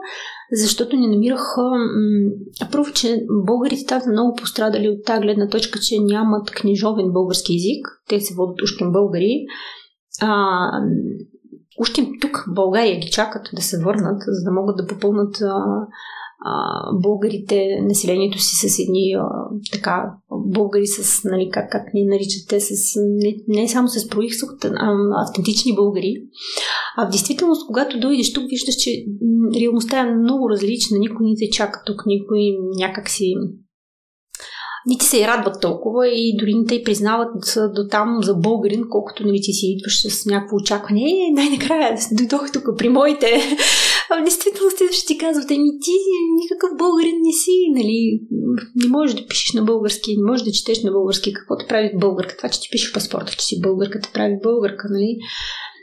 защото не намирах. М- първо, че българите там са много пострадали от тази гледна точка, че нямат книжовен български язик. Те се водят ушким българи. А, още тук в България ги чакат да се върнат, за да могат да попълнат а, а, българите, населението си с едни а, така, българи с, нали, как, как ни наричате, с, не, не само с происход, а автентични българи. А в действителност, когато дойдеш тук, виждаш, че реалността е много различна. Никой не те чака тук, никой някак си ни ти се и радват толкова и дори не те признават до там за българин, колкото нали, ти си идваш с някакво очакване. Е, най-накрая дойдох тук при моите. А в действителност те ще ти казват, еми ти никакъв българин не си, нали, не можеш да пишеш на български, не можеш да четеш на български, какво те прави българка. Това, че ти пишеш в паспорта, че си българка, те прави българка, нали.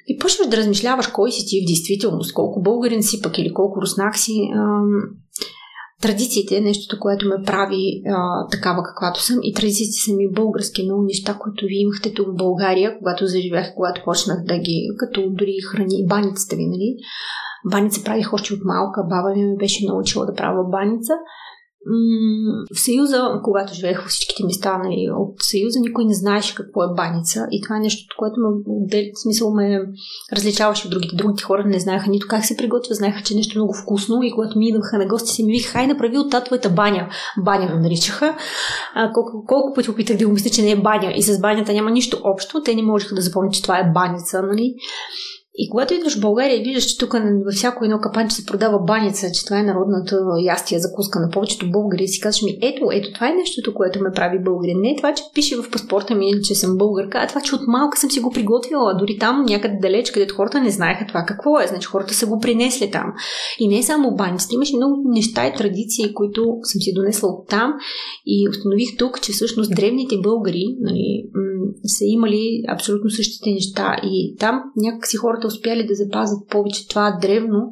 И почваш да размишляваш кой си ти в действителност, колко българин си пък или колко руснак си. Ам традициите е нещото, което ме прави а, такава каквато съм и традициите са ми български, много неща, които вие имахте тук в България, когато заживях, когато почнах да ги, като дори храни баницата ви, нали? Баница правих още от малка, баба ми ме беше научила да правя баница в Съюза, когато живеех във всичките места нали, от Съюза, никой не знаеше какво е баница. И това е нещо, което ме, в смисъл ме различаваше от другите. Другите хора не знаеха нито как се приготвя, знаеха, че е нещо много вкусно. И когато ми идваха на гости, си ми викаха, хай направи от татовата баня. Баня го наричаха. А, колко, колко пъти опитах да го мисля, че не е баня. И с банята няма нищо общо. Те не можеха да запомнят, че това е баница. Нали? И когато идваш в България и виждаш, че тук във всяко едно капанче се продава баница, че това е народната ястия закуска на повечето българи, си казваш ми, ето, ето, това е нещото, което ме прави българин. Не това, че пише в паспорта ми, че съм българка, а това, че от малка съм си го приготвила. Дори там, някъде далеч, където хората не знаеха това какво е. Значи хората са го принесли там. И не е само баницата. Имаше много неща и традиции, които съм си донесла от там и установих тук, че всъщност древните българи нали, са имали абсолютно същите неща. И там някакси хората успяли да запазят повече това древно,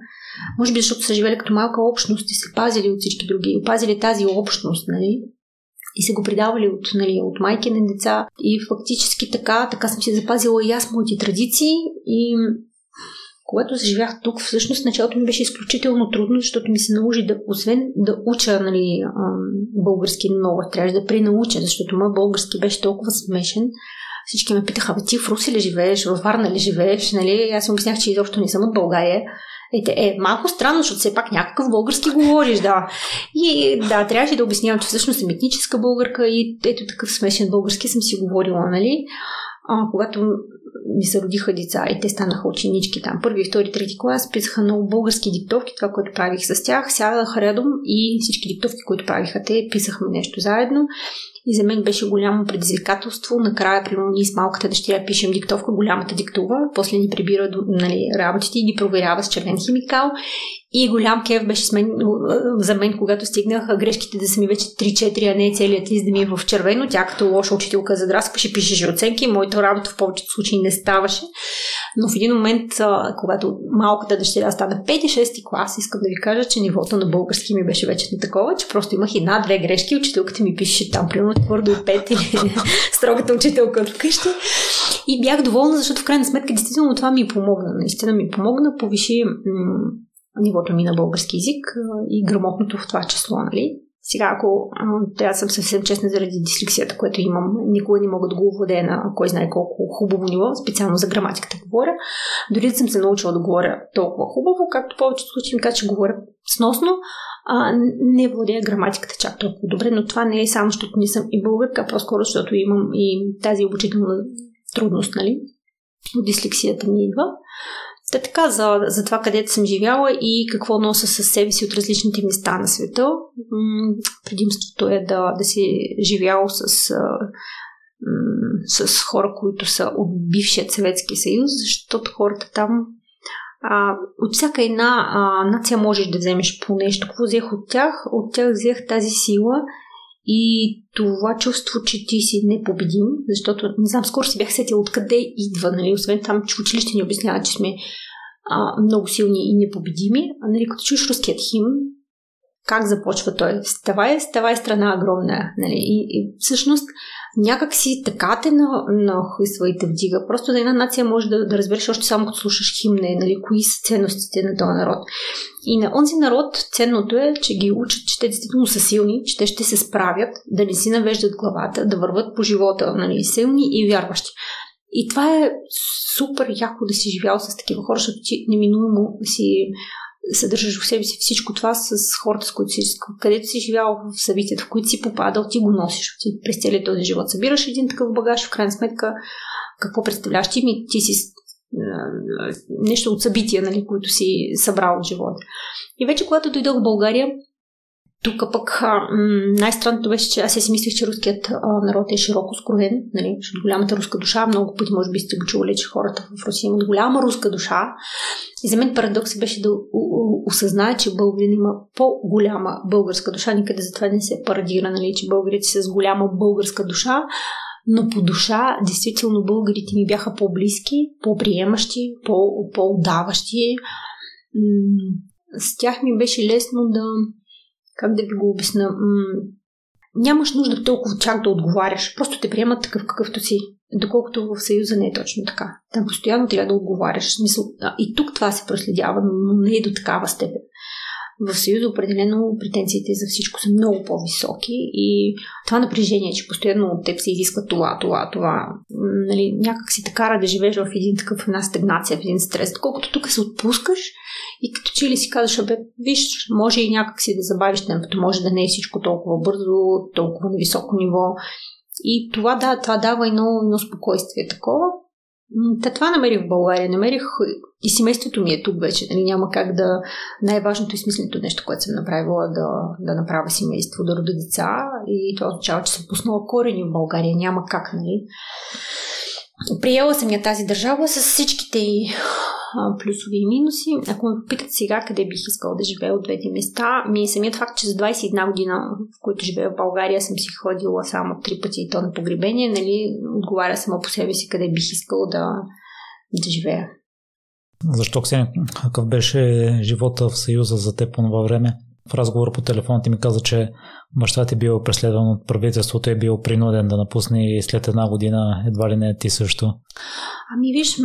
може би защото са живели като малка общност и се пазили от всички други, опазили тази общност, нали? И са го придавали от, нали, от майки на деца. И фактически така, така съм си запазила и аз моите традиции и когато заживях тук, всъщност началото ми беше изключително трудно, защото ми се наложи да, освен да уча нали, български много, трябваше да пренауча, защото моят български беше толкова смешен, всички ме питаха, бе, ти в Руси ли живееш, във Варна ли живееш, нали? Аз им обяснях, че изобщо не съм от България. Ете, е, малко странно, защото все пак някакъв български говориш, да. И да, трябваше да обяснявам, че всъщност съм етническа българка и ето такъв смешен български съм си говорила, нали? А, когато ми се родиха деца и те станаха ученички там. Първи, втори, трети клас писаха много български диктовки, това, което правих с тях. Сядаха рядом и всички диктовки, които правиха те, писахме нещо заедно. И за мен беше голямо предизвикателство. Накрая, примерно, ние с малката дъщеря пишем диктовка, голямата диктува, после ни прибира нали, работите и ги проверява с червен химикал. И голям кев беше с мен, за мен, когато стигнах грешките да са ми вече 3-4, а не целият лист да ми е в червено. Тя като лоша учителка задраскваше, пишеше оценки. Моята работа в повечето случаи не ставаше. Но в един момент, когато малката дъщеря стана 5-6 клас, искам да ви кажа, че нивото на български ми беше вече не такова, че просто имах една-две грешки. Учителката ми пише там, примерно твърдо и 5 или строгата учителка от вкъщи. И бях доволна, защото в крайна сметка действително това ми помогна. Наистина ми помогна, повиши м- нивото ми на български язик и грамотното в това число, нали? Сега, ако трябва да съм съвсем честна заради дислексията, което имам, никога не мога да го овладея на кой знае колко хубаво ниво, специално за граматиката говоря. Дори да съм се научила да говоря толкова хубаво, както повечето случаи ми казват, че говоря сносно, а, не владея граматиката чак толкова добре, но това не е само, защото не съм и българка, а по-скоро, защото имам и тази обучителна трудност, нали? От дислексията ми идва. Та така, за, за това където съм живяла и какво нося със себе си от различните места на света. Предимството е да, да си живял с, с хора, които са от бившият Съветски съюз, защото хората там а, от всяка една а, нация можеш да вземеш по нещо. Какво взех от тях? От тях взех тази сила и това чувство, че ти си непобедим, защото, не знам, скоро си бях сетила откъде идва, нали, освен там, че училище ни обяснява, че сме а, много силни и непобедими. А, нали, като чуеш руският хим, как започва той? Ставай, ставай страна огромна. Нали? И, и всъщност някак си така те нахлисва и те вдига. Просто за една нация може да, да разбереш още само като слушаш химне, нали, кои са ценностите на този народ. И на онзи народ ценното е, че ги учат, че те действително са силни, че те ще се справят, да не си навеждат главата, да върват по живота, нали, силни и вярващи. И това е супер яко да си живял с такива хора, защото ти неминуемо си съдържаш в себе си всичко това с хората, с които си, където си живял в събитията, в които си попадал, ти го носиш ти през целият този живот. Събираш един такъв багаж, в крайна сметка, какво представляваш ти? Ми, ти си нещо от събития, нали, които си събрал в живота. И вече, когато дойдох в България, тук пък най-странното беше, че аз си мислих, че руският народ е широко скроен, нали, защото голямата руска душа, много пъти може би сте го чували, че хората в Русия имат голяма руска душа. И за мен парадокс беше да осъзная, че българин има по-голяма българска душа, никъде затова не се парадира, нали, че българите са с голяма българска душа, но по душа, действително, българите ми бяха по-близки, по-приемащи, по-отдаващи. С тях ми беше лесно да как да ви го обясна, м- нямаш нужда толкова чак да отговаряш. Просто те приемат такъв какъвто си. Доколкото в Съюза не е точно така. Там постоянно трябва да отговаряш. Смисъл, и тук това се проследява, но не е до такава степен в Съюза определено претенциите за всичко са много по-високи и това напрежение, че постоянно от теб се изисква това, това, това, нали, някак си те кара да живееш в един такъв, една стагнация, в един стрес, колкото тук се отпускаш и като че ли си казваш, абе, виж, може и някак си да забавиш темпото, може да не е всичко толкова бързо, толкова на високо ниво. И това, да, това дава едно, едно спокойствие такова. Та това намерих в България. Намерих и семейството ми е тук вече. Нали, няма как да... Най-важното и смисленото нещо, което съм направила да, да направя семейство, да рода деца. И това означава, че съм пуснала корени в България. Няма как, нали? Приела съм я тази държава с всичките й плюсови и минуси. Ако ме попитат сега къде бих искала да живея от двете места, ми е самият факт, че за 21 година, в които живея в България, съм си ходила само три пъти и то на погребение, нали, отговаря само по себе си къде бих искала да, да живея. Защо, Ксения, какъв беше живота в Съюза за теб по това време? В разговор по телефона ти ми каза, че баща ти е бил преследван от правителството е бил принуден да напусне и след една година едва ли не ти също. Ами виж,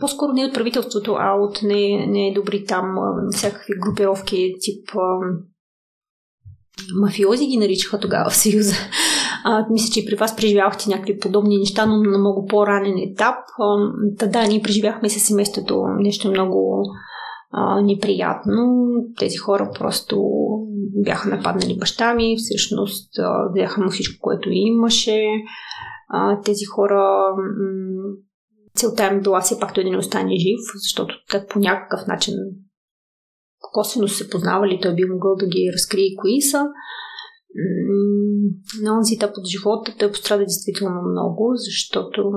по-скоро не от правителството, а от не, не добри там всякакви групировки, тип мафиози ги наричаха тогава в Съюза. А, мисля, че и при вас преживявахте някакви подобни неща, но на много по-ранен етап. А, да, ние преживяхме със семейството нещо много а, неприятно. Тези хора просто бяха нападнали баща ми, всъщност взеха му всичко, което имаше. А, тези хора м- целта им била все пак той да не остане жив, защото те по някакъв начин косвено се познавали, той би могъл да ги разкрие кои са. на онзи етап от живота той пострада действително много, защото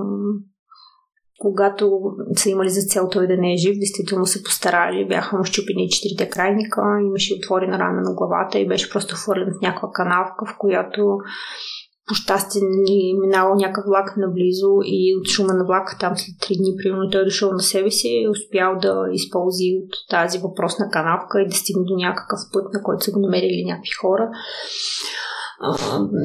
когато са имали за цел той да не е жив, действително се постарали, бяха му щупени четирите крайника, имаше отворена рана на главата и беше просто хвърлен в някаква канавка, в която по щастие ни минало някакъв влак наблизо и от шума на влака там след три дни, примерно той е дошъл на себе си и е успял да използи от тази въпросна канавка и да стигне до някакъв път, на който са го намерили някакви хора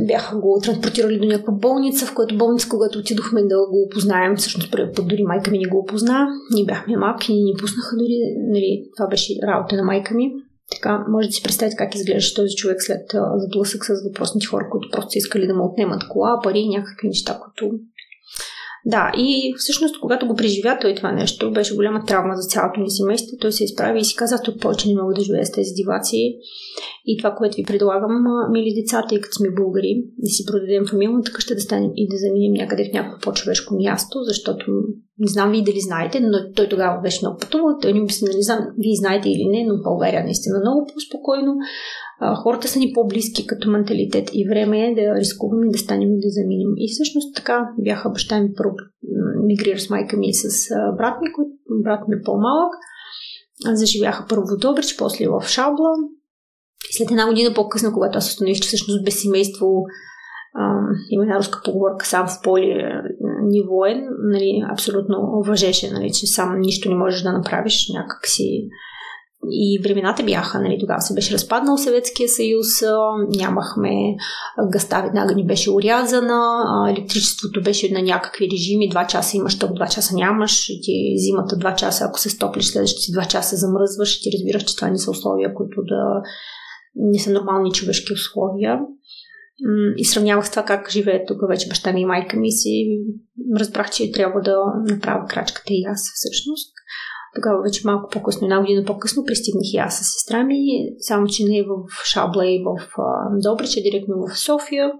бяха го транспортирали до някаква болница, в която болница, когато отидохме да го опознаем, всъщност първи път дори майка ми не го опозна, ние бяхме малки, ни ни пуснаха дори, нали, това беше работа на майка ми. Така, може да си представите как изглеждаше този човек след заблъсък с въпросните хора, които просто искали да му отнемат кола, пари и някакви неща, които да, и всъщност, когато го преживя той това нещо, беше голяма травма за цялото ми семейство. Той се изправи и си каза, тук повече не мога да живея с тези дивации. И това, което ви предлагам, мили деца, тъй като сме българи, да си продадем фамилната къща, да станем и да заминем някъде в някакво по-човешко място, защото не знам вие дали знаете, но той тогава беше много пътувал. Той ни обясни, не знам, вие знаете или не, но България наистина много по-спокойно хората са ни по-близки като менталитет и време е да рискуваме да станем и да заминем. И всъщност така бяха баща ми първо мигрира с майка ми и с брат ми, брат ми е по-малък. Заживяха първо в Добрич, после в Шабла. След една година по-късно, когато аз установих, че всъщност без семейство има една руска поговорка сам в поле ни воен, нали, абсолютно въжеше, нали, че сам нищо не можеш да направиш, някак си и времената бяха, нали, тогава се беше разпаднал Съветския съюз, нямахме гъста веднага ни беше урязана, електричеството беше на някакви режими, два часа имаш, ток, два часа нямаш, и ти зимата два часа, ако се стоплиш, следващите два часа замръзваш и ти разбираш, че това не са условия, които да не са нормални човешки условия. И сравнявах с това как живее тук вече баща ми и майка ми си разбрах, че трябва да направя крачката и аз всъщност. Тогава вече малко по-късно, една година по-късно, пристигнах и аз с сестра ми, само че не в Шабла и в Добрич, а директно в София.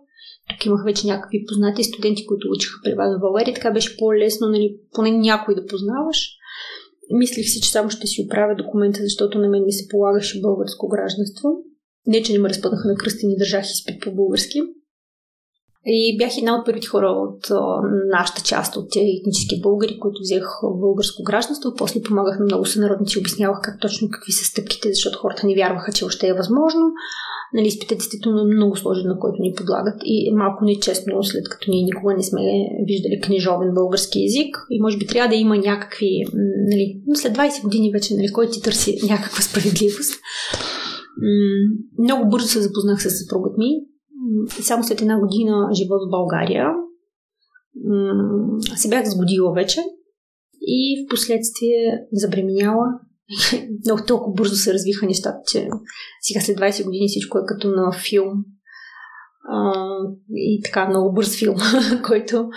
Тук имах вече някакви познати студенти, които учиха при вас в България. Така беше по-лесно, нали, поне някой да познаваш. Мислих си, че само ще си оправя документа, защото на мен ми се полагаше българско гражданство. Не, че не ме разпънаха на кръстени, държах изпит по български. И бях една от първите хора от нашата част, от тези етнически българи, които взех българско гражданство. После помагах на много сънародници, обяснявах как точно какви са стъпките, защото хората не вярваха, че още е възможно. Нали, изпитът действително е много сложен, на който ни подлагат и е малко нечестно, след като ние никога не сме виждали книжовен български язик и може би трябва да има някакви, нали, след 20 години вече, нали, кой ти търси някаква справедливост. Много бързо се запознах с съпругът ми само след една година живот в България се бях сгодила вече и в последствие забременяла. Много толкова бързо се развиха нещата, че сега след 20 години всичко е като на филм. А, и така, много бърз филм, който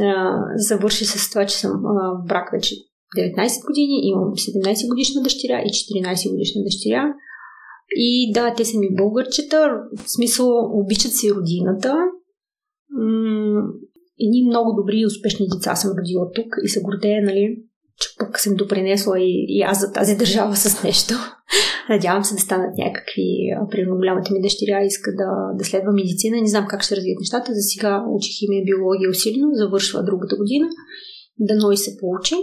а, завърши с това, че съм а, брак вече 19 години, имам 17 годишна дъщеря и 14 годишна дъщеря. И да, те са ми българчета, в смисъл обичат си родината. Едни много добри и успешни деца съм родила тук и се гордея, нали, че пък съм допринесла и, и аз за тази държава с нещо. Надявам се да станат някакви, примерно голямата ми дъщеря иска да, да следва медицина. Не знам как ще развият нещата. За сега учих химия биология усилено, завършва другата година. Дано и се получи.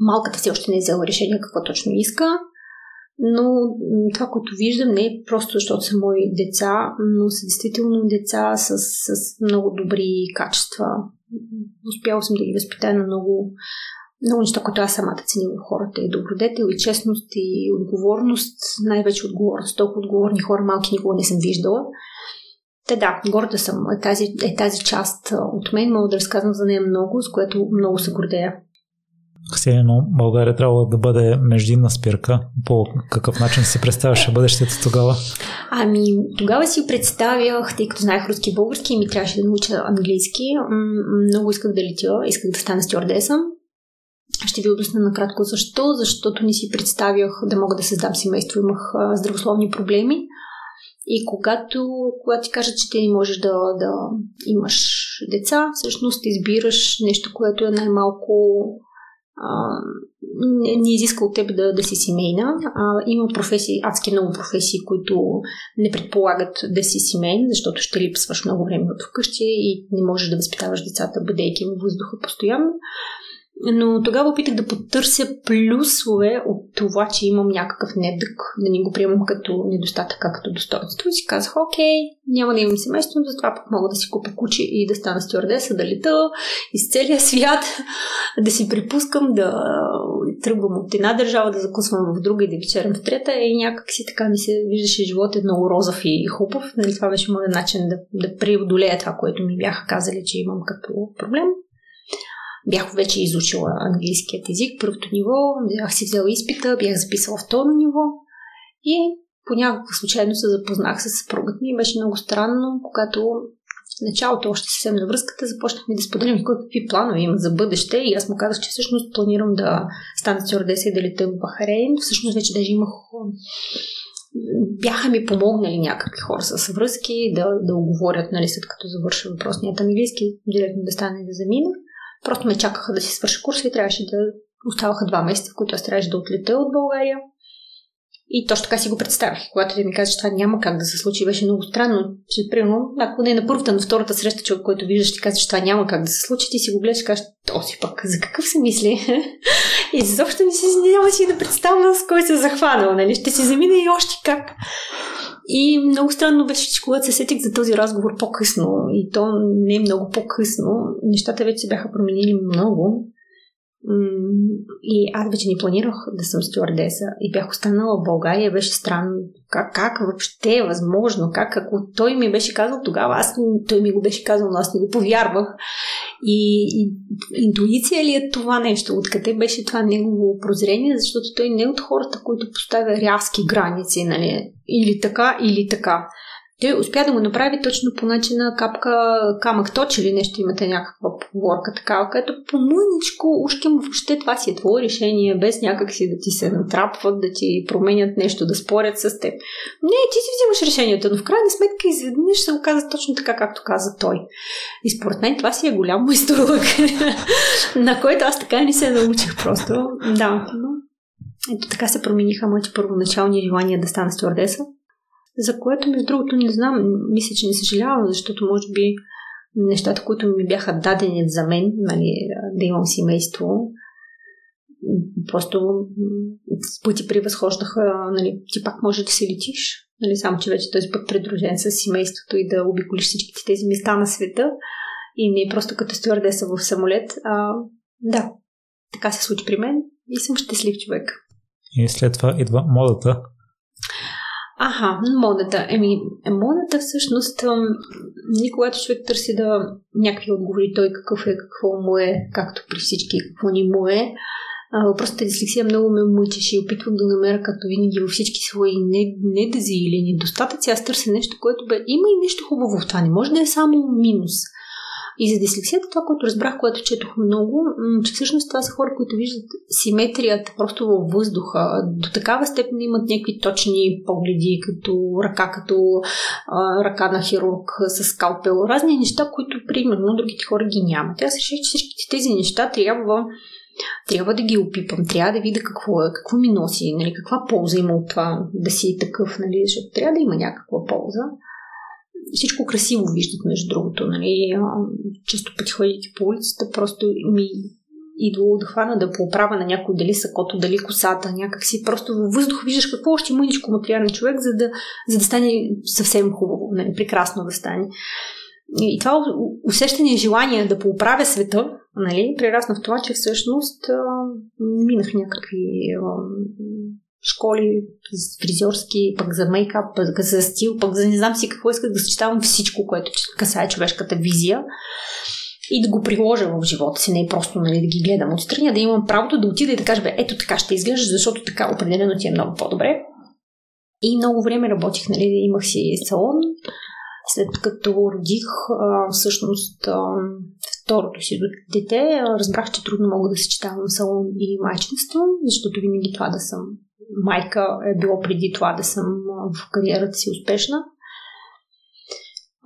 Малката все още не е взела решение какво точно иска но това, което виждам, не е просто защото са мои деца, но са действително деца с, с много добри качества. Успяла съм да ги възпитая на много, много неща, които аз самата ценя в хората. И добродетел, и честност, и отговорност, най-вече отговорност. Толкова отговорни хора малки никога не съм виждала. Те да, горда съм. Е тази, е тази част от мен. Мога да разказвам за нея много, с което много се гордея. Ксено, България трябва да бъде междинна спирка. По какъв начин си представяше бъдещето тогава? Ами, тогава си представях, тъй като знаех руски и български и ми трябваше да науча английски. Много исках да летя, исках да стана стюардеса. Ще ви обясня накратко защо. Защото не си представях да мога да създам семейство. Имах здравословни проблеми. И когато, когато ти кажат, че ти не можеш да, да имаш деца, всъщност избираш нещо, което е най-малко не, не изиска от теб да, да си семейна. А, има професии, адски много професии, които не предполагат да си семейна, защото ще липсваш много време от вкъщи и не можеш да възпитаваш децата, бъдейки във въздуха постоянно. Но тогава опитах да потърся плюсове от това, че имам някакъв недък, да не го приемам като недостатък, а като достоинство. И си казах, окей, няма да имам семейство, затова пък мога да си купя куче и да стана стюардеса, да лета из целия свят, да си припускам да тръгвам от една държава, да закусвам в друга и да вечерам в трета. И някак си така ми се виждаше живот е много розов и хубав. Нали, това беше моят начин да, да преодолея това, което ми бяха казали, че имам като проблем. Бях вече изучила английският език, първото ниво, бях си взела изпита, бях записала второ ниво и по някаква случайно се запознах с съпругът ми. Беше много странно, когато в началото, още съвсем на връзката, започнахме да споделим какви планове има за бъдеще и аз му казах, че всъщност планирам да стана стюардеса и да лета в Бахарейн. Всъщност вече даже имах бяха ми помогнали някакви хора с връзки да, да оговорят, нали, след като завърша въпросният английски, директно да стане да замина. Просто ме чакаха да си свърша курса и трябваше да оставаха два месеца, в които аз трябваше да отлета от България. И точно така си го представях. Когато ти ми каза, че това няма как да се случи, беше много странно. Че, примерно, ако не е на първата, на втората среща, човек, който виждаш, ти казва, че това няма как да се случи, ти си го гледаш и кажеш, си пък, за какъв се мисли? и защо ми си няма си да представя с кой се захванал, нали? Ще си замина и още как. И много странно беше, че когато се сетих за този разговор по-късно, и то не е много по-късно, нещата вече се бяха променили много. И аз вече не планирах да съм стюардеса и бях останала в България. Беше странно. Как, как въобще е възможно? Как, ако той ми беше казал тогава, аз, той ми го беше казал, но аз не го повярвах. И, и интуиция ли е това нещо? Откъде беше това негово прозрение? Защото той не е от хората, които поставя рязки граници, нали? Или така, или така. Той успя да го направи точно по начина капка камък точ или нещо имате някаква поговорка такава, където по мъничко ушким въобще това си е твое решение, без някак си да ти се натрапват, да ти променят нещо, да спорят с теб. Не, ти си взимаш решението, но в крайна сметка изведнъж се оказа точно така, както каза той. И според мен това си е голям майсторлък, на който аз така не се научих просто. Да, но ето така се промениха моите първоначални желания да стана стюардеса за което, между другото, не знам, мисля, че не съжалявам, защото може би нещата, които ми бяха дадени за мен, нали, да имам семейство, просто в пъти превъзхождаха, нали, ти пак може да се летиш, нали, само че вече този път придружен с семейството и да обиколиш всичките тези места на света и не просто като стюардеса в самолет. А, да, така се случи при мен и съм щастлив човек. И след това идва модата. Аха, модата. Еми, модата всъщност, ни когато човек търси да някакви отговори той какъв е, какво му е, както при всички, какво ни му е, въпросът е дислексия много ме мъчеше и опитвам да намеря, както винаги, във всички свои недъзи или недостатъци. Аз търся нещо, което бе. Има и нещо хубаво в това. Не може да е само минус. И за дислексията, това, което разбрах, което четох много, че всъщност това са хора, които виждат симетрията просто във въздуха. До такава степен имат някакви точни погледи, като ръка, като а, ръка на хирург с скалпел. Разни неща, които, примерно, другите хора ги нямат. Аз реших, че всичките тези неща трябва трябва да ги опипам, трябва да видя какво е, какво ми носи, нали, каква полза има от това да си такъв, нали, защото трябва да има някаква полза всичко красиво виждат, между другото. Нали? Често пъти ходейки по улицата, просто ми идвало да хвана да поправя на някой дали сакото, дали косата, някакси просто във въздух виждаш какво още мъничко материален човек, за да, за да стане съвсем хубаво, нали, прекрасно да стане. И това усещане и желание да поправя света, нали, прерасна в това, че всъщност а, минах някакви а, школи, фризьорски, пък за мейкап, пък за стил, пък за не знам си какво исках да съчетавам всичко, което касае човешката визия и да го приложа в живота си, не е просто нали, да ги гледам отстрани, а да имам правото да отида и да кажа, бе, ето така ще изглеждаш, защото така определено ти е много по-добре. И много време работих, нали, имах си салон. След като родих а, всъщност а, второто си дете, разбрах, че трудно мога да съчетавам салон и майчинство, защото винаги това да съм майка е било преди това да съм в кариерата си успешна.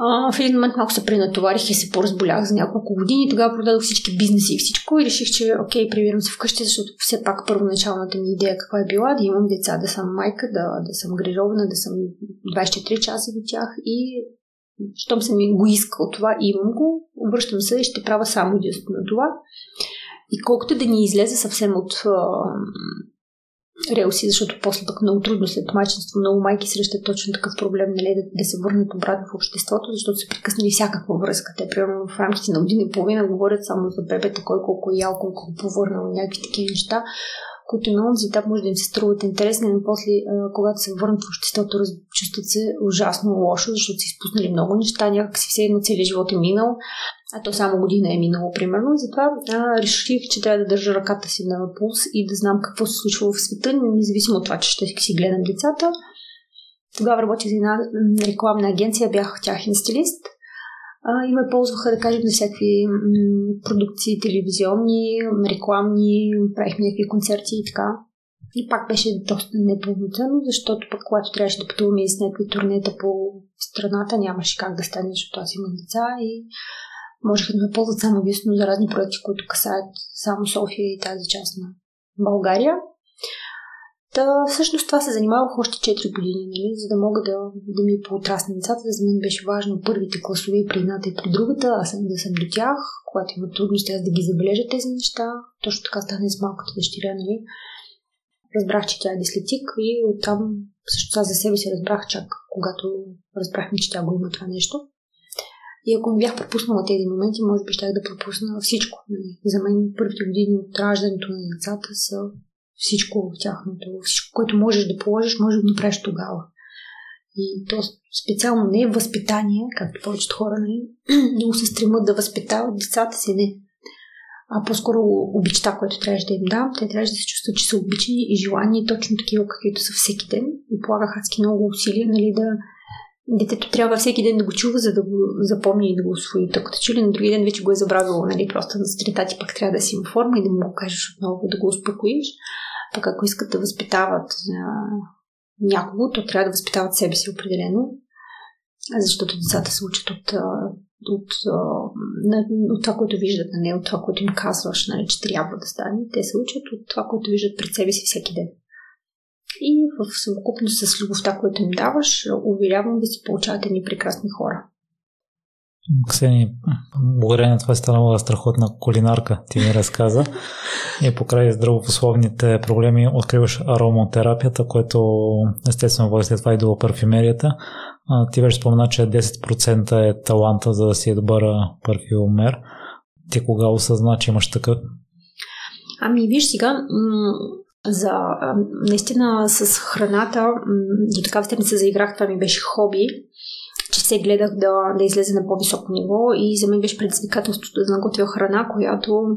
А, в един момент малко се пренатоварих и се поразболях за няколко години. Тогава продадох всички бизнеси и всичко и реших, че окей, прибирам се вкъщи, защото все пак първоначалната ми идея каква е била да имам деца, да съм майка, да, да съм грижована, да съм 24 часа до тях и щом съм го искал това, имам го, обръщам се и ще правя само единствено това. И колкото да ни излезе съвсем от релси, защото после пък много трудно след майчинство много майки срещат точно такъв проблем, нали, да, да се върнат обратно в обществото, защото са прекъснали всякаква връзка. Те, примерно, в рамките на година и половина говорят само за бебета, кой колко е ял, колко е повърнал някакви такива неща, които на този етап може да им се струват интересни, но после, когато се върнат в обществото, чувстват се ужасно лошо, защото са изпуснали много неща, някак си все едно целият живот е минал, а то само година е минало, примерно. Затова а, реших, че трябва да държа ръката си на пулс и да знам какво се случва в света, независимо от това, че ще си гледам децата. Тогава работих за една рекламна агенция, бях тяхен стилист – а, и ме ползваха, да кажем, за всякакви м- продукции, телевизионни, рекламни, правихме някакви концерти и така. И пак беше доста непълноценно, защото пък когато трябваше да пътуваме с някакви турнета по страната, нямаше как да стане, защото аз имам деца и можеха да ме ползват само единствено за разни проекти, които касаят само София и тази част на България. Та, всъщност това се занимавах още 4 години, нали, за да мога да, да ми поотрасне децата. За мен беше важно първите класове при едната и при другата, аз съм да съм до тях, когато има трудности, аз да ги забележа тези неща. Точно така стане с малката дъщеря, нали. Разбрах, че тя е дислетик и оттам също за себе си разбрах чак, когато разбрахме, че тя го има това нещо. И ако не бях пропуснала тези моменти, може би щях да пропусна всичко. Нали. За мен първите години от раждането на децата са всичко в тяхното, всичко, което можеш да положиш, може да го направиш тогава. И то специално не е възпитание, както повечето хора нали, много се стремат да възпитават децата си, не. А по-скоро обичта, което трябваше да им дам, те трябваше да се чувстват, че са обичани и желани точно такива, каквито са всеки ден. И полагах адски много усилия, нали, да, детето трябва всеки ден да го чува, за да го запомни и да го освои. Като че ли на други ден вече го е забравило, нали, просто на сутринта ти пък трябва да си в форма и да му го кажеш отново, да го успокоиш. Пък ако искат да възпитават а, някого, то трябва да възпитават себе си определено, защото децата се учат от, от, от, от това, което виждат, не от това, което им казваш, нали, че трябва да стане. Те се учат от това, което виждат пред себе си всеки ден. И в съвкупност с любовта, която им даваш, уверявам да си получават едни прекрасни хора. Ксени, благодарение на това си станала страхотна кулинарка, ти ми разказа. И покрай здравословните проблеми откриваш ароматерапията, което естествено води след това и до парфюмерията. Ти вече спомена, че 10% е таланта за да си е добър парфюмер. Ти кога осъзна, че имаш такъв? Ами виж сега, за наистина с храната до такава степен се заиграх, това ми беше хоби че се гледах да, да излезе на по-високо ниво и за мен беше предизвикателството да наготвя храна, която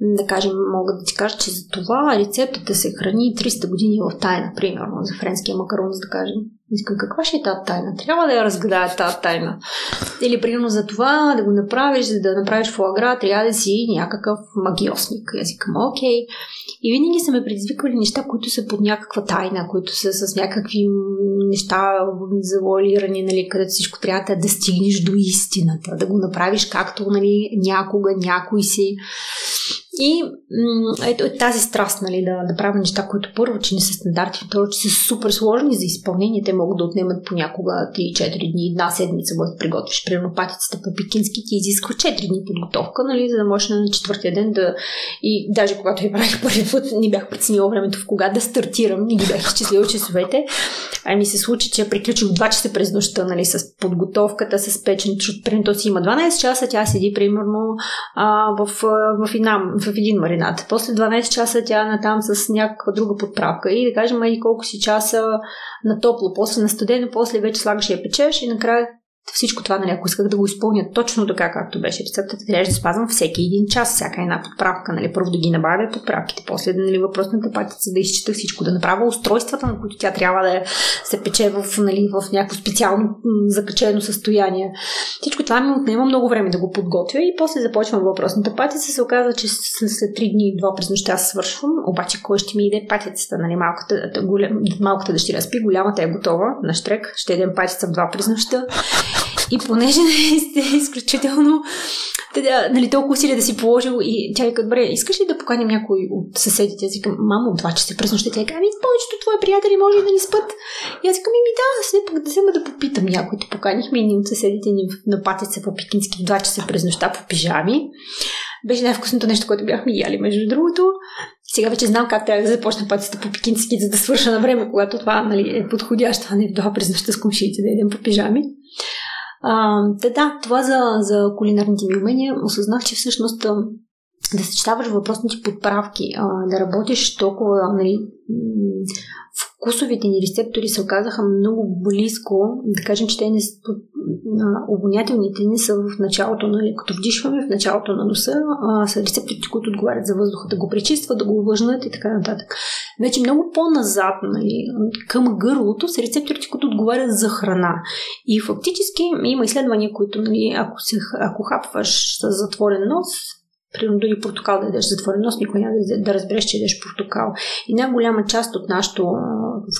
да кажем, мога да ти кажа, че за това рецептата се храни 300 години в тайна, примерно, за френския макарон, за да кажем. Искам, каква ще е тази тайна? Трябва да я разгадая тази тайна. Или, примерно, за това да го направиш, за да направиш фуагра, трябва да си някакъв магиосник. И аз викам, окей. И винаги са ме предизвиквали неща, които са под някаква тайна, които са с някакви неща завуалирани, нали, където всичко трябва да стигнеш до истината, да го направиш както нали, някога някой си. И ето е тази страст, нали, да, да правя неща, които първо, че не са стандарти, второ, че са супер сложни за изпълнение. Те могат да отнемат понякога 3-4 дни, една седмица, да приготвиш. Примерно патицата по пекински ти изисква 4 дни подготовка, нали, за да можеш на четвъртия ден да... И даже когато я правих първи път, не бях преценила времето в кога да стартирам, не ги бях изчислила часовете. А ми се случи, че приключих 2 часа през нощта, нали, с подготовката, с печенето, защото си има 12 часа, тя седи примерно а, в, в, една, в един маринад. После 12 часа тя натам с някаква друга подправка и да кажем и колко си часа на топло, после на студено, после вече слагаш я печеш и накрая всичко това, нали, ако исках да го изпълня точно така, както беше рецептата, трябваше да спазвам всеки един час, всяка една подправка. Нали, първо да ги набавя подправките, после да нали, въпросната патица да изчита всичко, да направя устройствата, на които тя трябва да се пече в, нали, в някакво специално закачено състояние. Всичко това ми отнема много време да го подготвя и после започвам въпросната патица. Се оказа, че след 3 дни и 2 през нощта свършвам, обаче кой ще ми иде патицата? Нали, малката, голям, малката дъщеря спи, голямата е готова на штрек, ще едем патица в 2 през нощта. И понеже сте изключително нали, толкова усилия да си положил и тя вика, добре, искаш ли да поканим някой от съседите? Аз викам, мамо, два часа през нощта. Тя вика, ами повечето твои приятели може да ни спят. И аз викам, ми да, все пък да взема да попитам някой. Те поканихме и от съседите ни на патеца по пикински в два часа през нощта по пижами. Беше най-вкусното нещо, което бяхме яли, между другото. Сега вече знам как трябва да започна патицата по пекински, за да свърша на време, когато това нали, е подходящо, а не в през нощта с комшиите да едем по пижами. А, да, да, това за, за кулинарните ми умения. Осъзнах, че всъщност да съчетаваш въпросните подправки, а, да работиш толкова нали, вкусовите ни рецептори се оказаха много близко. Да кажем, че те не, обонятелните ни са в началото, нали, като вдишваме в началото на носа, а, са рецепторите, които отговарят за въздуха, да го пречистват, да го увлажнат и така нататък. Вече много по-назад, нали, към гърлото, са рецепторите, които отговарят за храна. И фактически има изследвания, които, нали, ако, се, ако хапваш с затворен нос, примерно дори портокал да ядеш затворен нос, никой няма да, разбереш, че ядеш портокал. И най-голяма част от нашето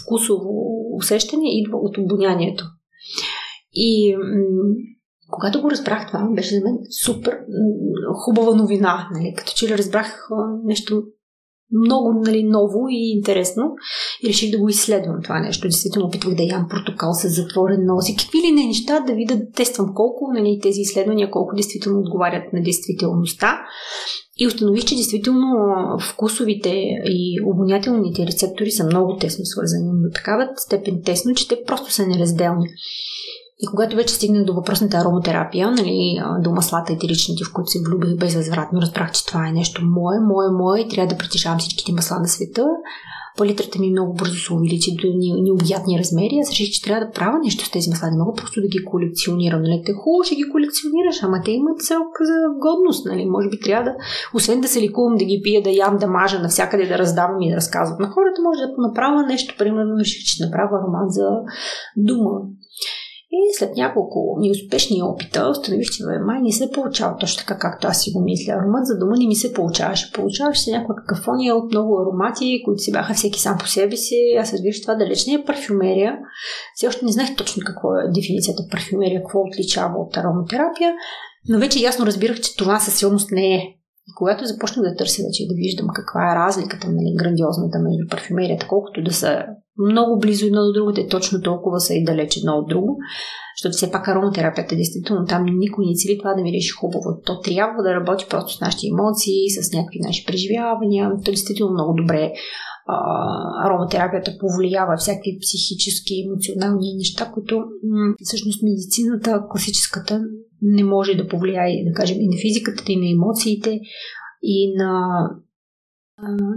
вкусово усещане идва от обонянието. И м- когато го разбрах това, беше за мен супер хубава новина. Нали? Като че ли разбрах нещо много нали, ново и интересно и реших да го изследвам това нещо. Действително опитвах да ям протокол с затворен нос и какви ли не неща, да видя, да тествам колко нали, тези изследвания, колко действително отговарят на действителността. И установих, че действително вкусовите и обонятелните рецептори са много тесно свързани, до такава степен тесно, че те просто са неразделни. И когато вече стигнах до въпросната аромотерапия, нали, до маслата етеричните, в които се влюбих безвъзвратно, разбрах, че това е нещо мое, мое, мое и трябва да притежавам всичките масла на света. Палитрата ми много бързо се увеличи до необятни размери. Аз реших, че трябва да правя нещо с тези масла. Не мога просто да ги колекционирам. Нали? Те хубаво ще ги колекционираш, ама те имат цел за годност. Нали? Може би трябва да, освен да се ликувам, да ги пия, да ям, да мажа навсякъде, да раздавам и да разказвам на хората, може да направя нещо. Примерно реших, че направя роман за дума и след няколко неуспешни опита установих, че май не се получава точно така, както аз си го мисля. Аромат за дома не ми се получаваше. Получаваше се някаква какафония от много аромати, които си бяха всеки сам по себе си. Аз разбирах, че това далеч не е парфюмерия. Все още не знаех точно какво е дефиницията парфюмерия, какво отличава от ароматерапия, но вече ясно разбирах, че това със сигурност не е и когато започнах да търся вече да виждам каква е разликата, нали, грандиозната между парфюмерията, колкото да са много близо едно до друго, те точно толкова са и далеч едно от друго, защото все пак ароматерапията, действително, там никой не цели това да ми реши хубаво. То трябва да работи просто с нашите емоции, с някакви наши преживявания. То действително много добре ароматерапията повлиява всякакви психически, емоционални неща, които всъщност медицината, класическата, не може да повлияе, да кажем, и на физиката, и на емоциите, и на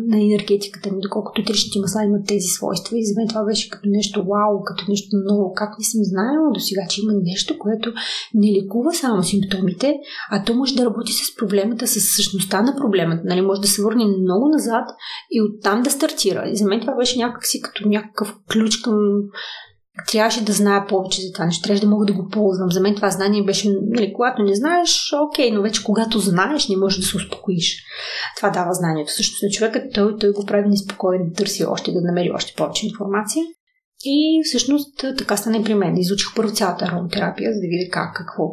на енергетиката ми, доколкото тришните масла имат тези свойства. И за мен това беше като нещо вау, като нещо много. Как не съм знаела до сега, че има нещо, което не лекува само симптомите, а то може да работи с проблемата, с същността на проблемата. Нали? Може да се върне много назад и оттам да стартира. И за мен това беше някакси като някакъв ключ към трябваше да зная повече за това нещо, трябваше да мога да го ползвам. За мен това знание беше, нали, когато не знаеш, окей, но вече когато знаеш, не можеш да се успокоиш. Това дава знанието. Също на човека, той, той го прави неспокоен, да търси още, да намери още повече информация. И всъщност така стана и при мен. Изучих първо цялата ароматерапия, за да видя как, какво,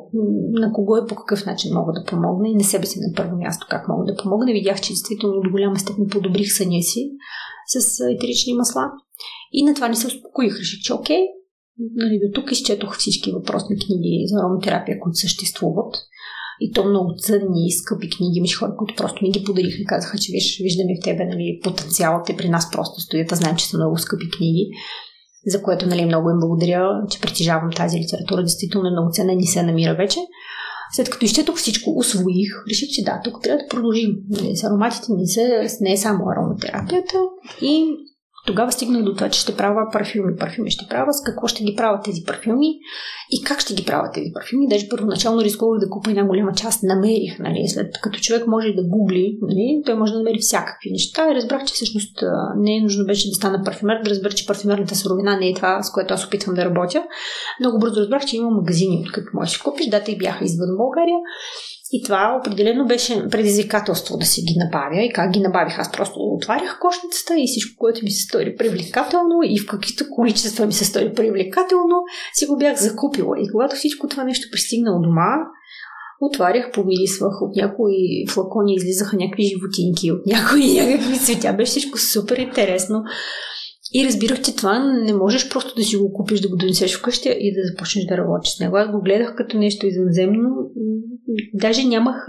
на кого и по какъв начин мога да помогна и на себе си на първо място как мога да помогна. Видях, че действително до голяма степен подобрих съня си с етерични масла. И на това не се успокоих. Реших, че окей, нали, до тук изчетох всички въпросни книги за ароматерапия, които съществуват. И то много ценни и скъпи книги. Имаш хора, които просто ми ги подариха и казаха, че виж, виждаме в тебе нали, потенциалът е при нас просто стоят. А знаем, че са много скъпи книги, за което нали, много им благодаря, че притежавам тази литература. Действително е много ценна и не се намира вече. След като изчетох всичко, освоих, реших, че да, тук трябва да продължим. Нали, с ароматите не, са, не е само ароматерапията и тогава стигнах до това, че ще правя парфюми. Парфюми ще правя. С какво ще ги правя тези парфюми и как ще ги правя тези парфюми. Даже първоначално рискувах да купя една голяма част. Намерих, нали, след като човек може да гугли, нали, той може да намери всякакви неща и разбрах, че всъщност не е нужно беше да стана парфюмер, да разбера, че парфюмерната суровина не е това, с което аз опитвам да работя. Много бързо разбрах, че има магазини, откъдето можеш да купиш. Да, те бяха извън България. И това определено беше предизвикателство да си ги набавя. И как ги набавих? Аз просто отварях кошницата и всичко, което ми се стори привлекателно и в каквито количества ми се стори привлекателно, си го бях закупила. И когато всичко това нещо пристигна дома, отварях, помирисвах, от някои флакони излизаха някакви животинки, от някои някакви цветя. Беше всичко супер интересно. И разбирах, че това не можеш просто да си го купиш, да го донесеш вкъщи и да започнеш да работиш с него. Аз го гледах като нещо извънземно. Даже нямах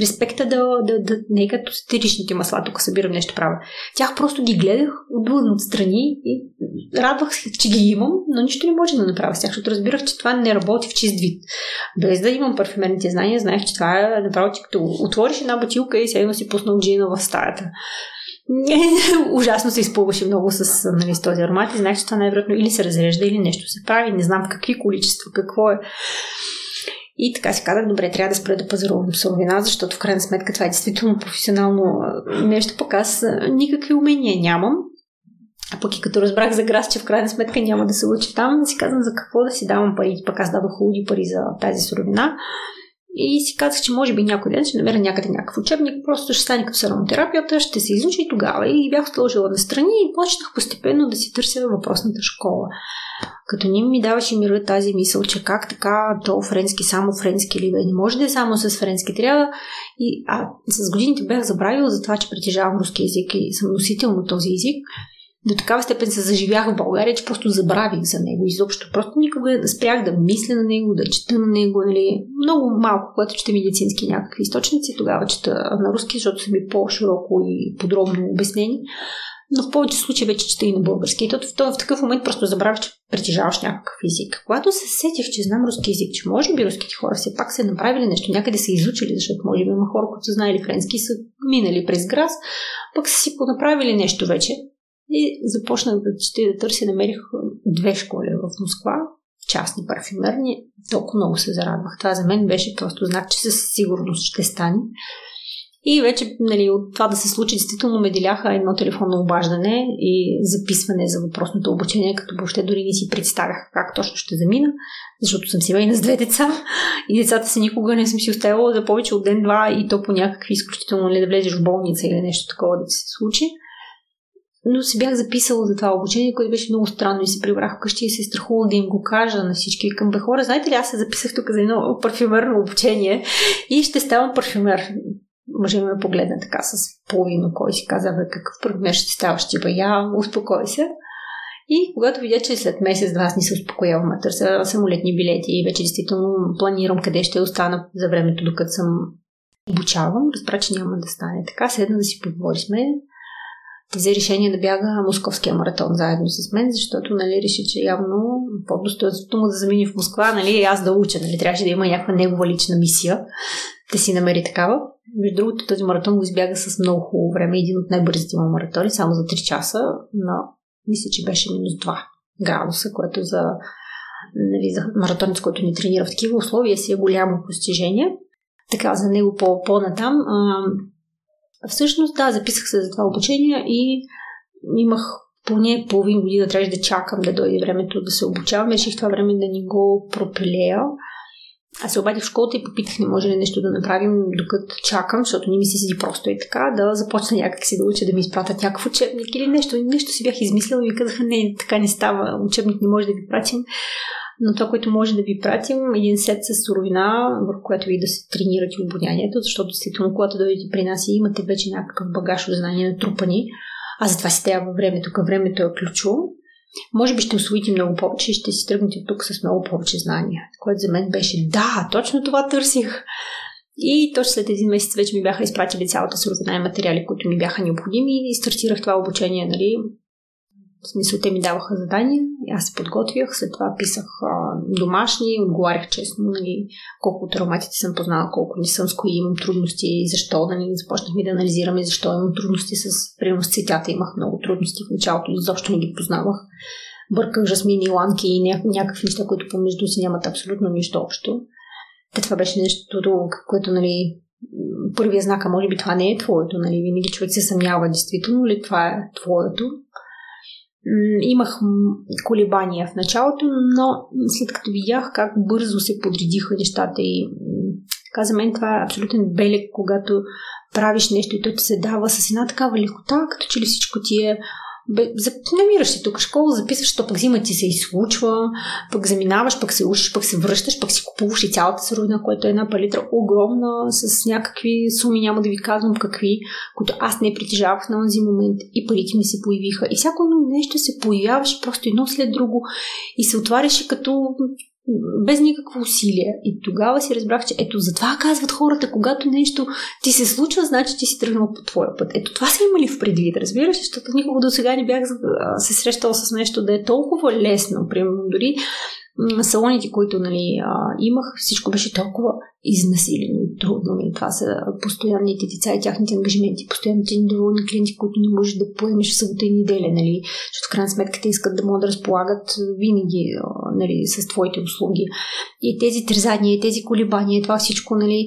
респекта да, да, да, не е като стеричните масла, тук събирам нещо правя. Тях просто ги гледах отблън отстрани и радвах се, че ги имам, но нищо не може да направя с тях, защото разбирах, че това не работи в чист вид. Без да имам парфюмерните знания, знаех, че това е направо, че като отвориш една бутилка и сега си пуснал джина в стаята. Ужасно се изпълваше много с, нали, с този аромат и знаех, че това най-вероятно или се разрежда, или нещо се прави. Не знам какви количества, какво е. И така си казах, добре, трябва да спра да пазарувам суровина, защото в крайна сметка това е действително професионално нещо, пък аз никакви умения нямам. А пък и като разбрах за грас, че в крайна сметка няма да се учи там, си казвам за какво да си давам пари. Пък аз дадох хубави пари за тази суровина. И си казах, че може би някой ден ще намеря някъде някакъв учебник, просто ще стане като с ароматерапията, ще се изучи и тогава. И бях сложила на страни и почнах постепенно да си търся въпросната школа. Като ни ми даваше мира тази мисъл, че как така, то френски, само френски ли бе, не може да е само с френски, трябва. И а, с годините бях забравила за това, че притежавам руски язик и съм носител на този език до такава степен се заживях в България, че просто забравих за него изобщо. Просто никога не спрях да мисля на него, да чета на него. Нали. Много малко, когато чета медицински някакви източници, тогава чета на руски, защото са ми по-широко и подробно обяснени. Но в повече случаи вече чета и на български. И то, в, в такъв момент просто забравих, че притежаваш някакъв език. Когато се сетих, че знам руски език, че може би руските хора все пак са направили нещо, някъде са изучили, защото може би има хора, които са знаели френски, са минали през грас, пък са си понаправили нещо вече и започнах да чета да търся. Намерих две школи в Москва, частни парфюмерни. Толкова много се зарадвах. Това за мен беше просто знак, че със сигурност ще стане. И вече нали, от това да се случи, действително ме деляха едно телефонно обаждане и записване за въпросното обучение, като въобще дори не си представях как точно ще замина, защото съм семейна с две деца и децата си никога не съм си оставила за повече от ден-два и то по някакви изключително ли нали, да влезеш в болница или нещо такова да се случи но се бях записала за това обучение, което беше много странно и се прибрах вкъщи и се страхувала да им го кажа на всички. Към бе хора, знаете ли, аз се записах тук за едно парфюмерно обучение и ще ставам парфюмер. Може ме погледна така с половина, кой си каза, бе, какъв парфюмер ще ставаш, ти бе, я, успокой се. И когато видя, че след месец-два аз не се успокоявам, търся самолетни билети и вече действително планирам къде ще остана за времето, докато съм обучавам, разбра, че няма да стане така. Седна да си поговори с мен взе решение да бяга московския маратон заедно с мен, защото нали, реши, че явно по-достоинството му да замини в Москва, нали, аз да уча, нали, трябваше да има някаква негова лична мисия, да си намери такава. Между другото, този маратон го избяга с много хубаво време, един от най-бързите му маратони, само за 3 часа, но мисля, че беше минус 2 градуса, което за, нали, за маратонец, който ни тренира в такива условия, си е голямо постижение. Така, за него по- по-натам. Всъщност, да, записах се за това обучение и имах поне половин година трябваше да чакам да дойде времето да се обучавам. Реших това време да ни го пропилея. Аз се обадих в школата и попитах, не може ли нещо да направим докато чакам, защото не ми се седи просто и така, да започна някак си да уча, да ми изпратят някакъв учебник или нещо. Нещо си бях измислила и ми казаха, не, така не става, учебник не може да ви пратим. Но това, което може да ви пратим, един сет с суровина, върху което ви да се тренирате обонянието, защото действително, когато дойдете при нас и имате вече някакъв багаж от знания натрупани, а затова си трябва времето, към времето е ключово, може би ще освоите много повече и ще си тръгнете тук с много повече знания. Което за мен беше да, точно това търсих. И точно след един месец вече ми бяха изпратили цялата суровина и материали, които ми бяха необходими и стартирах това обучение, нали, в смисъл, те ми даваха задания, аз се подготвях, след това писах а, домашни, отговарях честно, нали, колко от ароматите съм познала, колко не съм, с кои имам трудности защо, нали, започнахме да анализираме защо имам трудности с, примерно с цветята имах много трудности в началото, изобщо не ги познавах. Бърках жасмини, ланки и ня- някакви неща, които помежду си нямат абсолютно нищо общо. Те това беше нещо, което, нали, първия знак, а може би това не е твоето, нали, винаги човек се съмнява, действително ли това е твоето Имах колебания в началото, но след като видях как бързо се подредиха нещата и Така за мен това е абсолютен белег, когато правиш нещо и то ти се дава с една такава лекота, като че ли всичко ти е намираш се тук школа, записваш, то пък зима ти се изслучва, пък заминаваш, пък се учиш, пък се връщаш, пък си купуваш и цялата суровина, която е една палитра огромна, с някакви суми, няма да ви казвам какви, които аз не притежавах на този момент и парите ми се появиха. И всяко едно нещо се появяваше просто едно след друго и се отваряше като без никакво усилие. И тогава си разбрах, че ето затова казват хората, когато нещо ти се случва, значи ти си тръгнал по твоя път. Ето това са имали в предвид, разбираш, защото никога до сега не бях се срещала с нещо да е толкова лесно. Примерно, дори салоните, които нали, а, имах, всичко беше толкова изнасилено и трудно. И това са постоянните деца и тяхните ангажименти, постоянните недоволни клиенти, които не можеш да поемеш в събота и неделя, нали? защото в крайна сметка те искат да могат да разполагат винаги нали, с твоите услуги. И тези трезания, и тези колебания, това всичко, нали,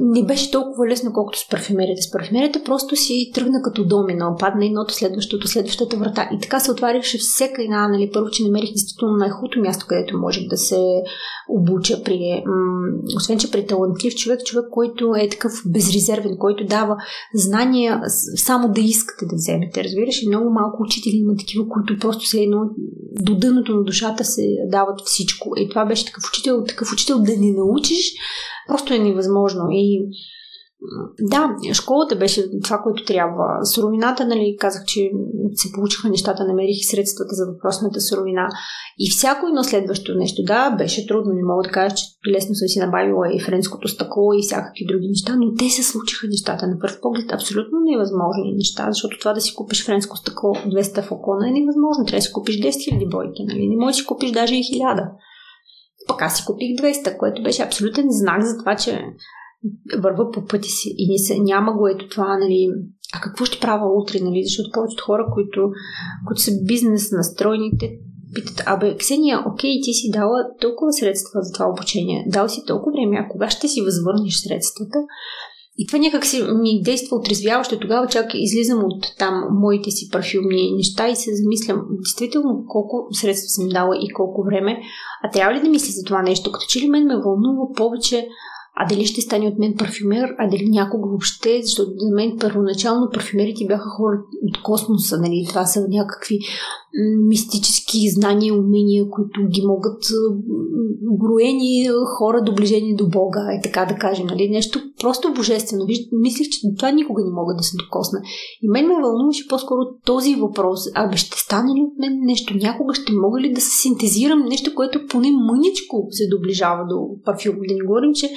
не беше толкова лесно, колкото с парфюмерията. С парфюмерията просто си тръгна като домино, падна едното, следващото, следващата врата. И така се отваряше всека една, нали, първо, че намерих действително най-хубавото място, където можех да се обуча при, освен, че при талантлив човек, човек, който е такъв безрезервен, който дава знания само да искате да вземете, разбираш? И много малко учители има такива, които просто се едно до дъното на душата се дават всичко. И това беше такъв учител, такъв учител да не научиш, просто е невъзможно. И да, школата беше това, което трябва. Суровината, нали, казах, че се получиха нещата, намерих средствата за въпросната суровина. И всяко едно следващо нещо, да, беше трудно. Не мога да кажа, че лесно съм си набавила и френското стъкло и всякакви други неща, но те се случиха нещата. На първ поглед абсолютно невъзможни неща, защото това да си купиш френско стъкло 200 флакона е невъзможно. Трябва да си купиш 10 000 бройки, нали? Не можеш да си купиш даже и 1000. Пък аз си купих 200, което беше абсолютен знак за това, че върва по пъти си. И не се, няма го ето това, нали, а какво ще правя утре, нали, защото повечето хора, които, които са бизнес настроени, те питат, абе, Ксения, окей, ти си дала толкова средства за това обучение, дал си толкова време, а кога ще си възвърнеш средствата? И това някак си ми действа отрезвяващо. Тогава чак излизам от там моите си парфюмни неща и се замислям действително колко средства съм дала и колко време. А трябва ли да мисля за това нещо? Като че ли мен ме вълнува повече а дали ще стане от мен парфюмер, а дали някога въобще, защото за мен първоначално парфюмерите бяха хора от космоса, нали? Това са някакви мистически знания и умения, които ги могат броени хора доближени до Бога, е така да кажем, нали? Нещо просто божествено. Виж, мислих, че това никога не мога да се докосна. И мен ме вълнуваше по-скоро този въпрос. Абе, ще стане ли от мен нещо? Някога ще мога ли да се синтезирам нещо, което поне мъничко се доближава до парфюм? Да не говорим, че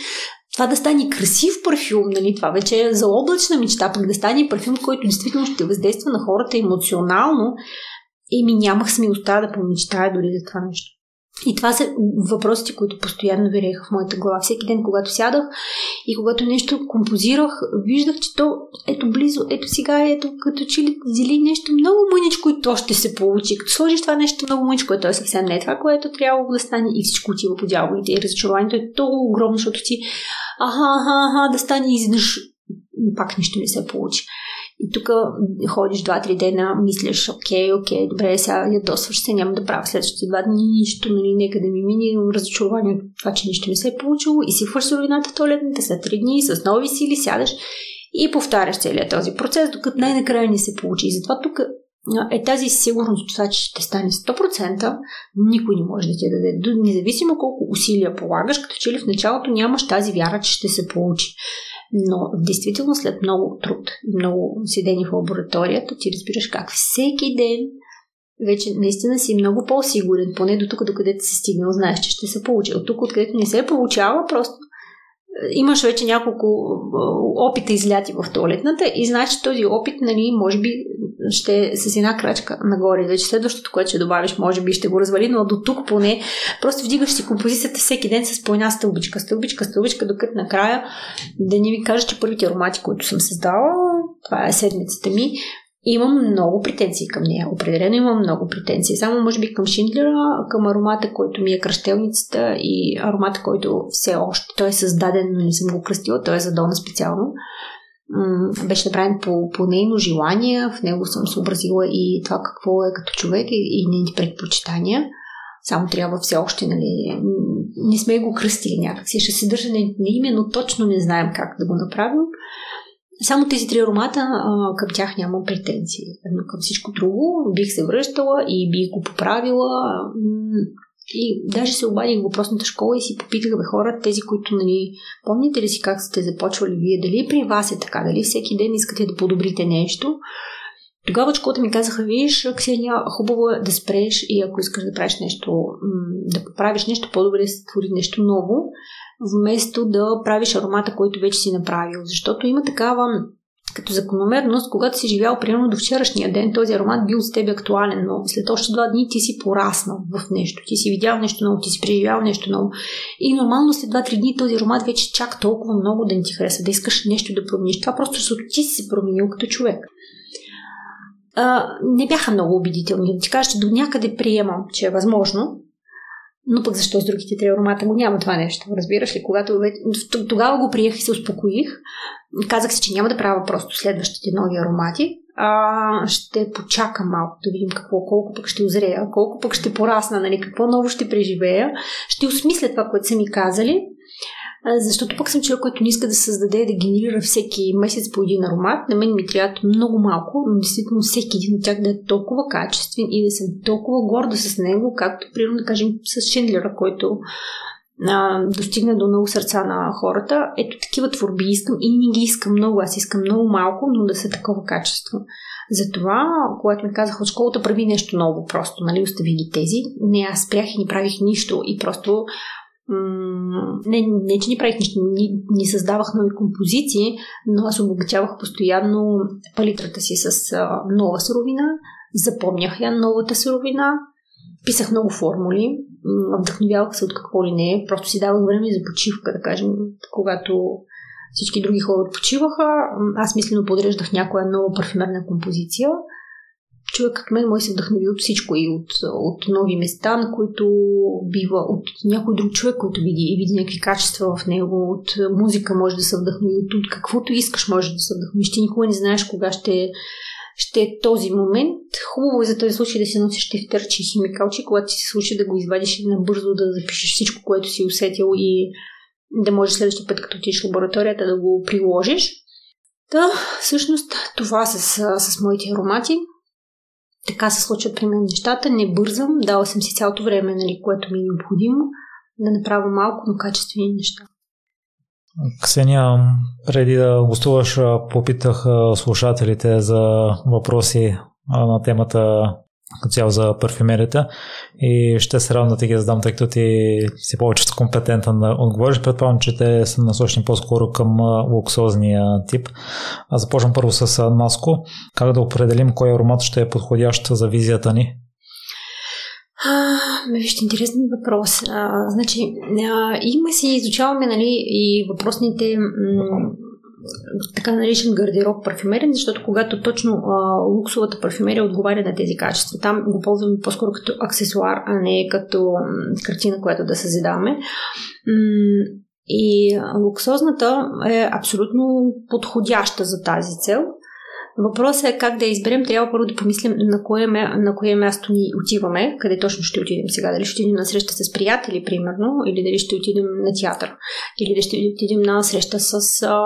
това да стане красив парфюм, нали, това вече е за облачна мечта, пък да стане парфюм, който действително ще въздейства на хората емоционално, еми нямах смелостта да помечтая дори за това нещо. И това са въпросите, които постоянно виреха в моята глава. Всеки ден, когато сядах и когато нещо композирах, виждах, че то ето близо, ето сега, ето като че ли зели нещо много мъничко и то ще се получи. Като сложиш това нещо много мъничко, то е съвсем не е това, което трябва да стане и всичко отива по дяволите. И разочарованието е толкова огромно, защото ти аха, аха, аха, да стане изведнъж пак нищо не се получи. И тук ходиш два-три дена, мислиш, окей, окей, добре, сега ядосваш се, няма да правя следващите два дни нищо, нали, нека да ми мине разочарование от това, че нищо не се е получило и си суровината в туалетната след три дни с нови сили сядаш и повтаряш целият този процес, докато най-накрая не се получи. И затова тук е тази сигурност, това, че ще стане 100%, никой не може да ти даде. Независимо колко усилия полагаш, като че ли в началото нямаш тази вяра, че ще се получи. Но действително след много труд много седени в лабораторията, ти разбираш как всеки ден вече наистина си много по-сигурен, поне до тук, докъдето си стигнал, знаеш, че ще се получи. От тук, откъдето не се получава, просто имаш вече няколко опита изляти в туалетната и знаеш, че този опит, нали, може би ще с една крачка нагоре. Вече следващото, което ще добавиш, може би ще го развали, но до тук поне просто вдигаш си композицията всеки ден с по една стълбичка, стълбичка, стълбичка, докато накрая да ни ви кажа, че първите аромати, които съм създала, това е седмицата ми, Имам много претенции към нея. Определено имам много претенции. Само може би към Шиндлера, към аромата, който ми е кръщелницата и аромата, който все още той е създаден, но не съм го кръстила. Той е за Дона специално. Беше направен по, по нейно желание. В него съм съобразила и това какво е като човек и, и нейните предпочитания. Само трябва все още, нали, не сме го кръстили някакси. Ще се държа на, име, но точно не знаем как да го направим. Само тези три аромата, към тях нямам претенции. Към всичко друго бих се връщала и бих го поправила. И даже се обадих в въпросната школа и си попитах бе хора, тези, които, нали, помните ли си как сте започвали вие, дали при вас е така, дали всеки ден искате да подобрите нещо. Тогава школата ми казаха, виж, Ксения, хубаво е да спреш и ако искаш да правиш нещо, да поправиш нещо, по-добре да се твори нещо ново, вместо да правиш аромата, който вече си направил. Защото има такава като закономерност, когато си живял примерно до вчерашния ден, този аромат бил с теб актуален, но след още два дни ти си пораснал в нещо, ти си видял нещо ново, ти си преживял нещо ново. И нормално след 2-3 дни този аромат вече чак толкова много да не ти хареса, да искаш нещо да промениш. Това просто защото ти си се променил като човек. А, не бяха много убедителни. Да ти кажа, че до някъде приемам, че е възможно, но пък защо с другите три аромата го няма това нещо? Разбираш ли? Когато тогава го приех и се успокоих, казах си, че няма да правя просто следващите нови аромати, а ще почакам малко да видим какво, колко пък ще озрея, колко пък ще порасна, нали, какво ново ще преживея. Ще осмисля това, което са ми казали защото пък съм човек, който не иска да създаде, да генерира всеки месец по един аромат. На мен ми трябва много малко, но действително всеки един от тях да е толкова качествен и да съм толкова горда с него, както, примерно, да кажем, с Шендлера, който а, достигна до много сърца на хората. Ето такива творби искам и не ги искам много. Аз искам много малко, но да са такова качество. Затова, когато ми казаха от школата, прави нещо ново, просто, нали, остави ги тези. Не, аз спрях и не правих нищо и просто не, не, че ни правих нищо, ни, ни създавах нови композиции, но аз обогатявах постоянно палитрата си с а, нова суровина, запомнях я новата суровина, писах много формули, вдъхновявах се от какво ли не, просто си давах време за почивка, да кажем, когато всички други хора почиваха, аз мислено подреждах някоя нова парфюмерна композиция – човек като мен може се вдъхнови от всичко и от, от нови места, на които бива, от някой друг човек, който види и види някакви качества в него, от музика може да се вдъхнови, от, от каквото искаш може да се вдъхнови. Ще никога не знаеш кога ще, ще е този момент. Хубаво е за този случай да си носиш тефтерче и химикалче, когато ти се случи да го извадиш и набързо да запишеш всичко, което си усетил и да можеш следващия път, като отидеш в лабораторията, да го приложиш. Да, всъщност това с, с моите аромати така се случват при мен нещата. Не бързам, дала съм си цялото време, нали, което ми е необходимо, да направя малко, но качествени неща. Ксения, преди да гостуваш, попитах слушателите за въпроси на темата цяло за парфюмерията и ще се радвам да ти ги задам, тъй като ти си повече компетентен да отговориш. Предполагам, че те са насочени по-скоро към луксозния тип. Аз започвам първо с Наско. Как да определим кой аромат ще е подходящ за визията ни? А, вижте, интересен въпрос. А, значи, а, има си, изучаваме нали, и въпросните м- така наречен гардероб парфюмерен, защото когато точно а, луксовата парфюмерия отговаря на тези качества, там го ползваме по-скоро като аксесуар, а не като картина, която да съзидаваме. И луксозната е абсолютно подходяща за тази цел – Въпросът е как да изберем. Трябва първо да помислим на кое, на кое място ни отиваме, къде точно ще отидем сега. Дали ще отидем на среща с приятели, примерно, или дали ще отидем на театър, или дали ще отидем на среща с а,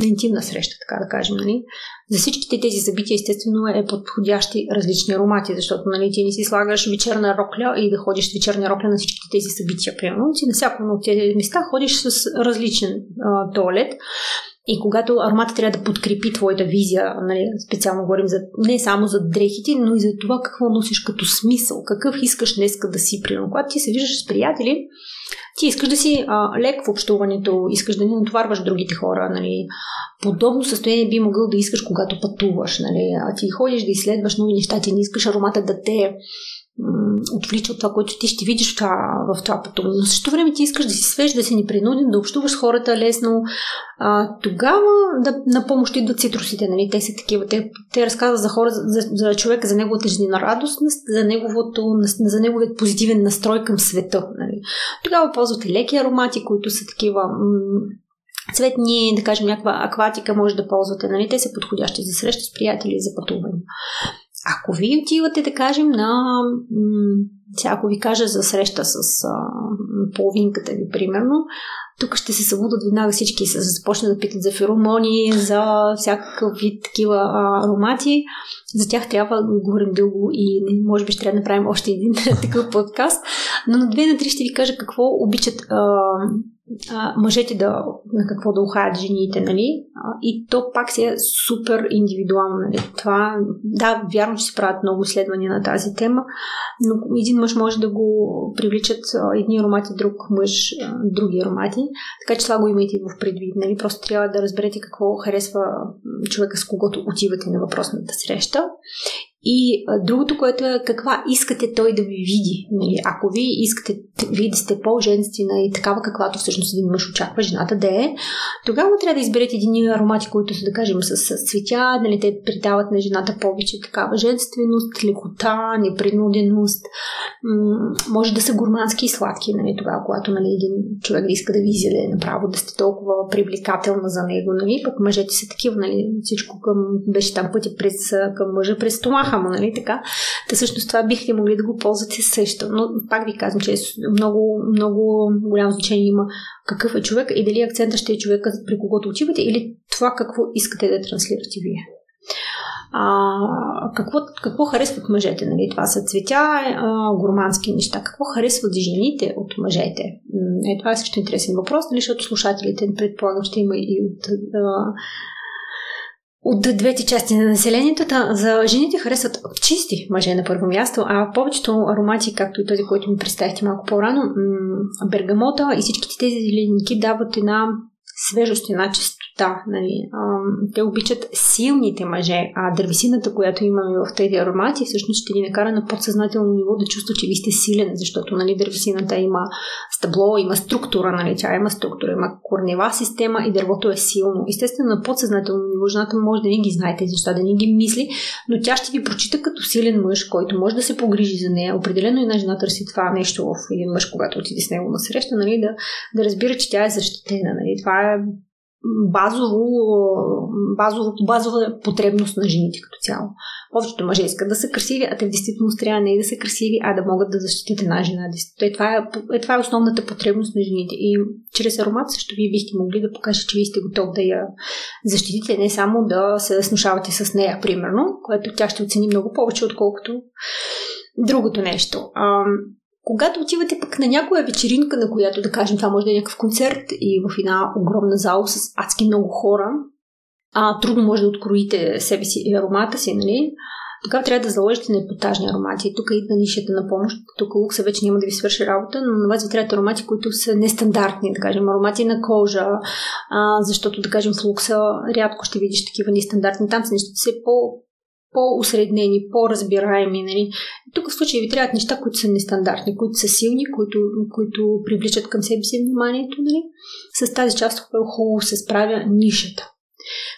на интимна среща, така да кажем. Нали? За всичките тези събития, естествено, е подходящи различни аромати, защото нали, ти не си слагаш вечерна рокля и да ходиш с вечерна рокля на всичките тези събития. Примерно, ти на всяко от тези места ходиш с различен а, туалет. И когато аромата трябва да подкрепи твоята визия, нали, специално говорим за, не само за дрехите, но и за това какво носиш като смисъл, какъв искаш днеска да си. Примерно, когато ти се виждаш с приятели, ти искаш да си а, лек в общуването, искаш да не натоварваш другите хора. Нали. Подобно състояние би могъл да искаш, когато пътуваш. Нали. А ти ходиш да изследваш нови неща, ти не искаш аромата да те отвлича от това, което ти ще видиш в това, в това пътуване. Но също време ти искаш да си свеж, да си непринуден, да общуваш с хората лесно. А, тогава да, на помощ идват цитрусите, нали? Те са такива. Те, те разказват за хора, за, за човека, за неговата жизнена радост, за, неговото, за неговият позитивен настрой към света. Нали? Тогава ползвате леки аромати, които са такива м- цветни, да кажем някаква акватика може да ползвате. Нали? Те са подходящи за среща с приятели, за пътуване. Ако ви отивате, да кажем, на... Сега, ако ви кажа за среща с а, половинката ви, примерно, тук ще се събудат веднага всички и се започнат да питат за феромони, за всякакъв вид такива а, аромати. За тях трябва да говорим дълго и може би ще трябва да направим още един такъв подкаст. Но на две на три ще ви кажа какво обичат а, а, мъжете да, на какво да ухаят жените, нали? А, и то пак си е супер индивидуално, нали? Това, да, вярно, че се правят много изследвания на тази тема, но един мъж може да го привличат едни аромати, друг мъж, други аромати. Така че това го имайте в предвид, нали? Просто трябва да разберете какво харесва човека, с когото отивате на въпросната среща. И другото, което е каква искате той да ви види. Нали? Ако ви искате вие да сте по-женствена и такава, каквато всъщност един мъж очаква жената да е, тогава трябва да изберете едини аромати, които са, да кажем, с, с цветя, нали? те придават на жената повече такава женственост, лекота, непринуденост. М- може да са гурмански и сладки, нали? тогава, когато нали, един човек да иска да ви изяде направо, да сте толкова привлекателна за него. Нали? Пък мъжете са такива, нали? всичко към, беше там пътя през, към мъжа през стомаха му, нали така? Та всъщност това бихте могли да го ползвате също. Но пак ви казвам, че е много, много голямо значение има какъв е човек и дали акцента ще е човека, при когото отивате или това какво искате да транслирате вие. А, какво, какво харесват мъжете? Нали? Това са цветя, а, гурмански неща. Какво харесват жените от мъжете? Е, това е също интересен въпрос, нали? защото слушателите, предполагам, ще има и от а, от двете части на населението. За жените харесват чисти мъже на първо място, а повечето аромати, както и този, който ми представихте малко по-рано, бергамота и всичките тези зеленики дават една свежост, една да, нали, а, те обичат силните мъже, а дървесината, която имаме в тези аромати, всъщност ще ни накара на подсъзнателно ниво да чувства, че ви сте силен, защото нали, дървесината има стъбло, има структура, нали, тя има структура, има корнева система и дървото е силно. Естествено, на подсъзнателно ниво жената може да не ги знае тези неща, да не ги мисли, но тя ще ви прочита като силен мъж, който може да се погрижи за нея. Определено една жена търси това нещо в един мъж, когато отиде с него на среща, нали, да, да разбира, че тя е защитена. Нали. Това е базово, базово, базова потребност на жените като цяло. Повечето мъже искат да са красиви, а те в действителност трябва не да са красиви, а да могат да защитят една жена. Е, това, е, е, това е основната потребност на жените. И чрез аромат също вие бихте могли да покажете, че вие сте готов да я защитите, не само да се снушавате с нея, примерно, което тя ще оцени много повече, отколкото другото нещо. Когато отивате пък на някоя вечеринка, на която да кажем това може да е някакъв концерт и в една огромна зала с адски много хора, а трудно може да откроите себе си и аромата си, нали? Тогава трябва да заложите на епатажни аромати. Тук идва нишата на помощ. Тук лукса вече няма да ви свърши работа, но на вас ви трябват аромати, които са нестандартни, да кажем, аромати на кожа, а, защото, да кажем, в лукса рядко ще видиш такива нестандартни. Там са нещата все по, по-усреднени, по-разбираеми. Нали? Тук в случая ви трябват неща, които са нестандартни, които са силни, които, които привличат към себе си вниманието. Нали? С тази част хубаво се справя нишата.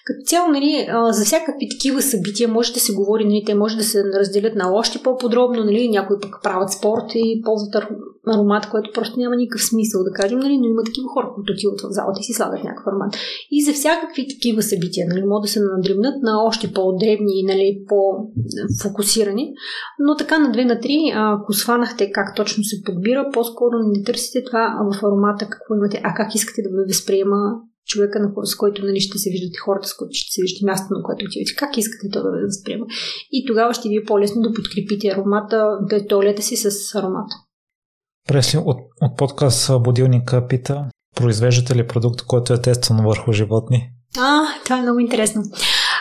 Като цяло, нали, за всякакви такива събития може да се говори, нали, те може да се разделят на още по-подробно, нали, някои пък правят спорт и ползват аромат, което просто няма никакъв смисъл да кажем, нали, но има такива хора, които отиват в залата и си слагат някакъв аромат. И за всякакви такива събития, нали, могат да се надремнат на още по-дребни и нали, по-фокусирани, но така на две на три, ако схванахте как точно се подбира, по-скоро не търсите това в аромата какво имате, а как искате да ви възприема човека, с който нали, ще се виждате, хората, с които ще се виждате, мястото, на което отивате, как искате то да ви възприема. И тогава ще ви е по-лесно да подкрепите аромата, да е туалета си с аромата. Пресли от, от подкаст Будилника пита, произвеждате ли продукт, който е тестван върху животни? А, това е много интересно.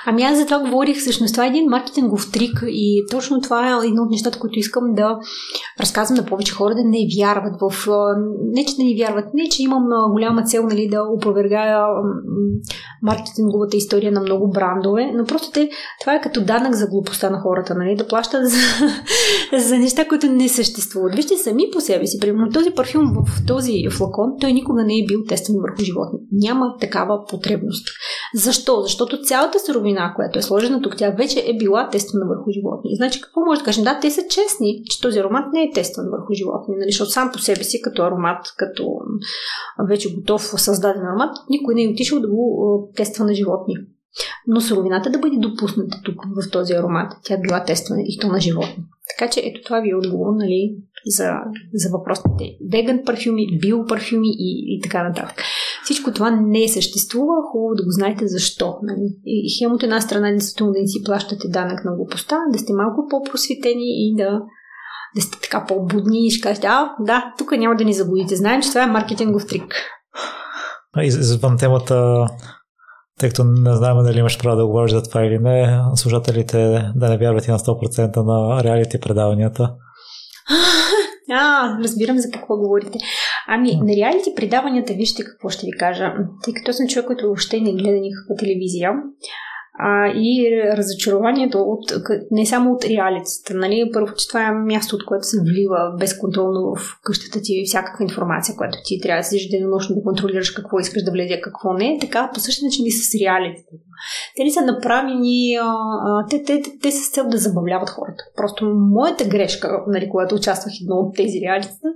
Ами аз за това говорих, всъщност това е един маркетингов трик и точно това е едно от нещата, които искам да разказвам на повече хора, да не вярват в... Не, че да не вярват, не, че имам голяма цел нали, да опровергая маркетинговата история на много брандове, но просто те, това е като данък за глупостта на хората, нали, да плащат за, за неща, които не съществуват. Вижте сами по себе си, примерно този парфюм в този флакон, той никога не е бил тестван върху животни. Няма такава потребност. Защо? Защото цялата суровина, която е сложена тук, тя вече е била тествана върху животни. Значи какво може да кажем? Да, те са честни, че този аромат не е тестван върху животни, нали? защото сам по себе си като аромат, като вече готов създаден аромат, никой не е отишъл да го тества на животни. Но суровината да бъде допусната тук в този аромат. Тя е била тествана и то на животни. Така че ето това ви е отговор нали, за, за въпросите веган парфюми, биопарфюми и, и така нататък. Всичко това не съществува, хубаво да го знаете защо. Нали? И хем от една страна действително да не си плащате данък на глупостта, да сте малко по-просветени и да, да сте така по-будни и ще кажете, а, да, тук няма да ни загубите. Знаем, че това е маркетингов трик. Извън темата, тъй като не знаем дали имаш право да говориш за това или не, служателите да не вярват и на 100% на реалити предаванията. А, разбирам за какво говорите. Ами, на реалити предаванията, вижте какво ще ви кажа. Тъй като съм човек, който въобще не гледа никаква телевизия, а, и разочарованието от, не само от реалицата. Нали? Първо, че това е място, от което се влива безконтролно в къщата ти всякаква информация, която ти трябва да седиш денонощно да контролираш какво искаш да влезе, какво не. Така, по същия начин и с реалитета. Те не са направени, а, а, те, те, те, те са с цел да забавляват хората. Просто моята грешка, нали, когато участвах едно от тези реалитета,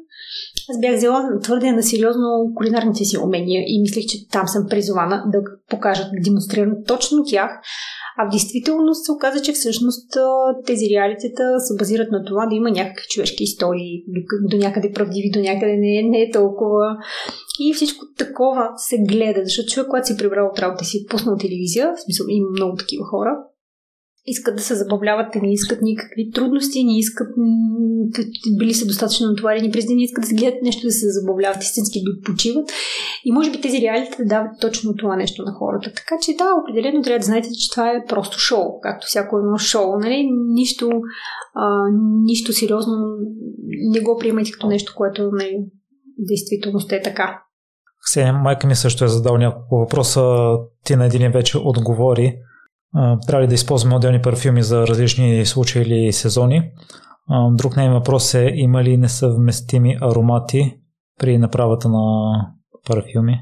аз бях взела твърде на сериозно кулинарните си умения и мислех, че там съм призована да покажа, да демонстрирам точно тях. А в действителност се оказа, че всъщност тези реалитета се базират на това да има някакви човешки истории, до, до някъде правдиви, до някъде не, не е толкова. И всичко такова се гледа, защото човек, когато си прибрал от работа си, пуснал телевизия, в смисъл има много такива хора, искат да се забавляват, те не искат никакви трудности, не искат, били са достатъчно натоварени през ден, не искат да се гледат нещо да се забавляват, истински да почиват. И може би тези реалите да дават точно това нещо на хората. Така че да, определено трябва да знаете, че това е просто шоу, както всяко едно шоу. Нали? Нищо, а, нищо сериозно не го приемайте като нещо, което нали, действителност е така. Ксения, майка ми също е задал няколко въпроса. Ти на един вече отговори трябва ли да използваме отделни парфюми за различни случаи или сезони. Друг нейн въпрос е има ли несъвместими аромати при направата на парфюми?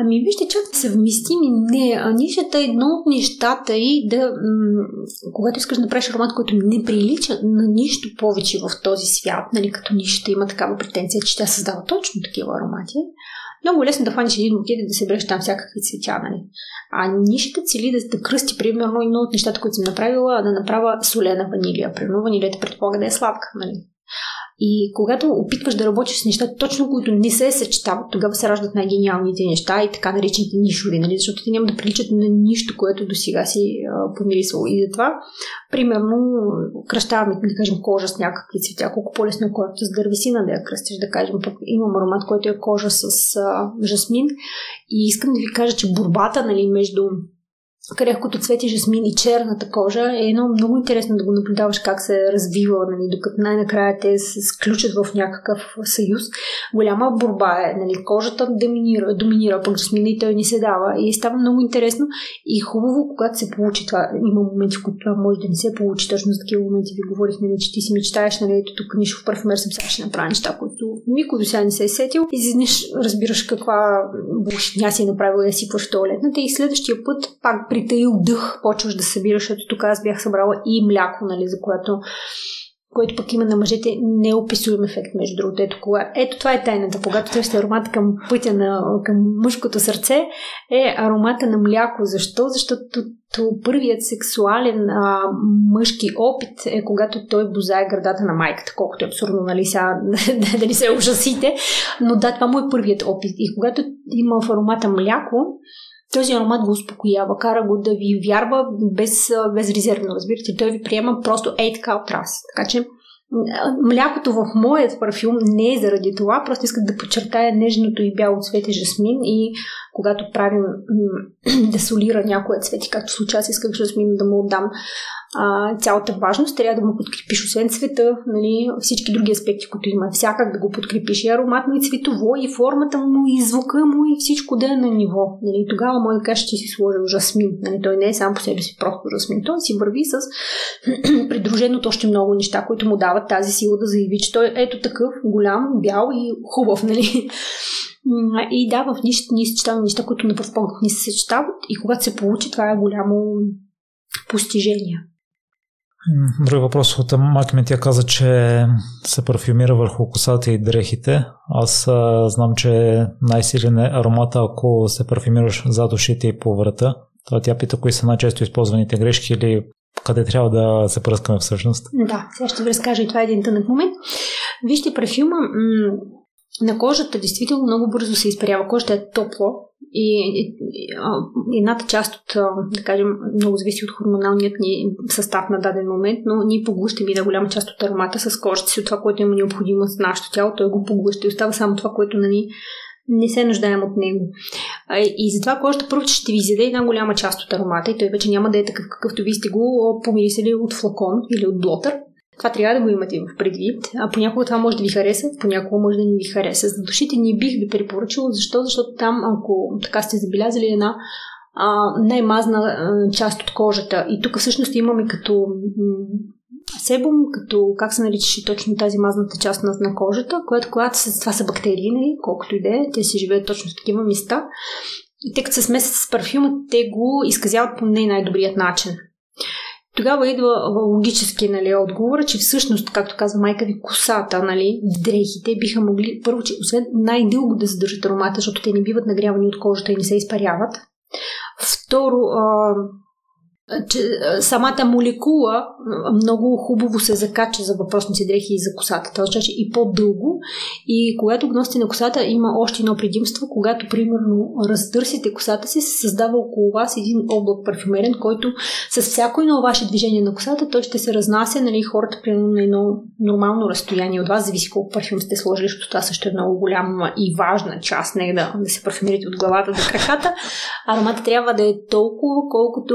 Ами вижте, чак съвместими не. А нишата е едно от нещата и да, м- когато искаш да направиш аромат, който не прилича на нищо повече в този свят, нали, като нишата има такава претенция, че тя създава точно такива аромати, много лесно да хванеш един букет и да събереш там всякакви цветя, нали? А нишата цели да, да кръсти, примерно, едно от нещата, които съм направила, да направя солена ванилия. Примерно, ванилията предполага да е сладка, нали? И когато опитваш да работиш с неща, точно които не се съчетават, тогава се раждат най-гениалните неща и така наречените нишови, нали? защото те няма да приличат на нищо, което до сега си а, помирисвал. И затова, примерно, кръщаваме, да кажем, кожа с някакви цветя, колко по-лесно е кожата с дървесина да я кръстиш, да кажем, пък имам аромат, който е кожа с а, жасмин и искам да ви кажа, че борбата нали, между крехкото цвете жасмин и черната кожа е едно много интересно да го наблюдаваш как се развива, нали, докато най-накрая те се сключат в някакъв съюз. Голяма борба е, нали, кожата доминира, доминира пък жасмина и той ни се дава. И става много интересно и хубаво, когато се получи това. Има моменти, в които това може да не се получи. Точно за такива моменти ви говорих, нали, че ти си мечтаеш, нали, ето тук нищо в парфюмер съм сега ще направя неща, които никой до сега не се е сетил. И изведнъж разбираш каква булшитня си е направила да си в туалетната и следващия път пак при притаил дъх, почваш да събираш. Ето тук аз бях събрала и мляко, нали, за което който пък има на мъжете неописуем ефект, между другото. Ето, кога... Ето това е тайната. Когато търсите аромат към пътя на, към мъжкото сърце, е аромата на мляко. Защо? Защото първият сексуален а, мъжки опит е когато той бозае градата на майката, колкото е абсурдно, нали, сега да не се ужасите. Но да, това му е първият опит. И когато има в аромата мляко, този аромат го успокоява, кара го да ви вярва без, безрезервно, разбирате. Той ви приема просто ей така от раз. Така че млякото в моят парфюм не е заради това, просто исках да подчертая нежното и бяло цвете жасмин и когато правим да солира някоя цвети, както случая аз исках жасмин да му отдам а, цялата важност, трябва да му подкрепиш освен цвета, нали, всички други аспекти, които има. Всякак да го подкрепиш и ароматно, и цветово, и формата му, и звука му, и всичко да е на ниво. Нали, тогава може да кажеш, си сложил жасмин. Нали, той не е сам по себе си просто жасмин. Той си върви с придружено още много неща, които му дават тази сила да заяви, че той е ето такъв голям, бял и хубав. Нали. И да, в нищата ние съчетаваме неща, които на пръв поглед не се съчетават и когато се получи, това е голямо постижение. Друг въпрос от майка ми тя каза, че се парфюмира върху косата и дрехите. Аз а, знам, че най-силен е аромата, ако се парфюмираш зад ушите и по врата. Тя пита кои са най-често използваните грешки или къде трябва да се пръскаме всъщност. Да, сега ще ви разкажа и това е един тънък момент. Вижте, парфюма м- на кожата действително много бързо се изпарява. Кожата е топло и, и, и едната част от, да кажем, много зависи от хормоналният ни състав на даден момент, но ние поглъщаме една голяма част от аромата с кожата си, от това, което има необходимо с нашето тяло, той го поглъща и остава само това, което на ни не се нуждаем от него. И затова кожата първо ще ви изяде една голяма част от аромата и той вече няма да е такъв какъвто ви сте го помирисали от флакон или от блотър. Това трябва да го имате в предвид. А понякога това може да ви хареса, понякога може да не ви хареса. За душите ни бих ви препоръчала, защо? Защото там, ако така сте забелязали една най-мазна част от кожата. И тук всъщност имаме като себум, като как се наричаше точно тази мазната част на, на кожата, която когато се, това са бактерии, нали, колкото и да е, те си живеят точно в такива места. И те като се смесят с парфюма, те го изказяват по не най-добрият начин. Тогава идва логически нали, отговор, че всъщност, както казва майка ви, косата, нали, дрехите биха могли, първо, че освен най-дълго да задържат аромата, защото те не биват нагрявани от кожата и не се изпаряват. Второ, а, че самата молекула много хубаво се закача за въпросните дрехи и за косата. Това означава, че и по-дълго. И когато носите на косата, има още едно предимство, когато, примерно, разтърсите косата си, се създава около вас един облак парфюмерен, който с всяко едно ваше движение на косата, той ще се разнася, нали, хората, примерно, на едно нормално разстояние от вас, зависи колко парфюм сте сложили, защото това също е много голяма и важна част, не да, да се парфюмирате от главата до краката. Аромата трябва да е толкова, колкото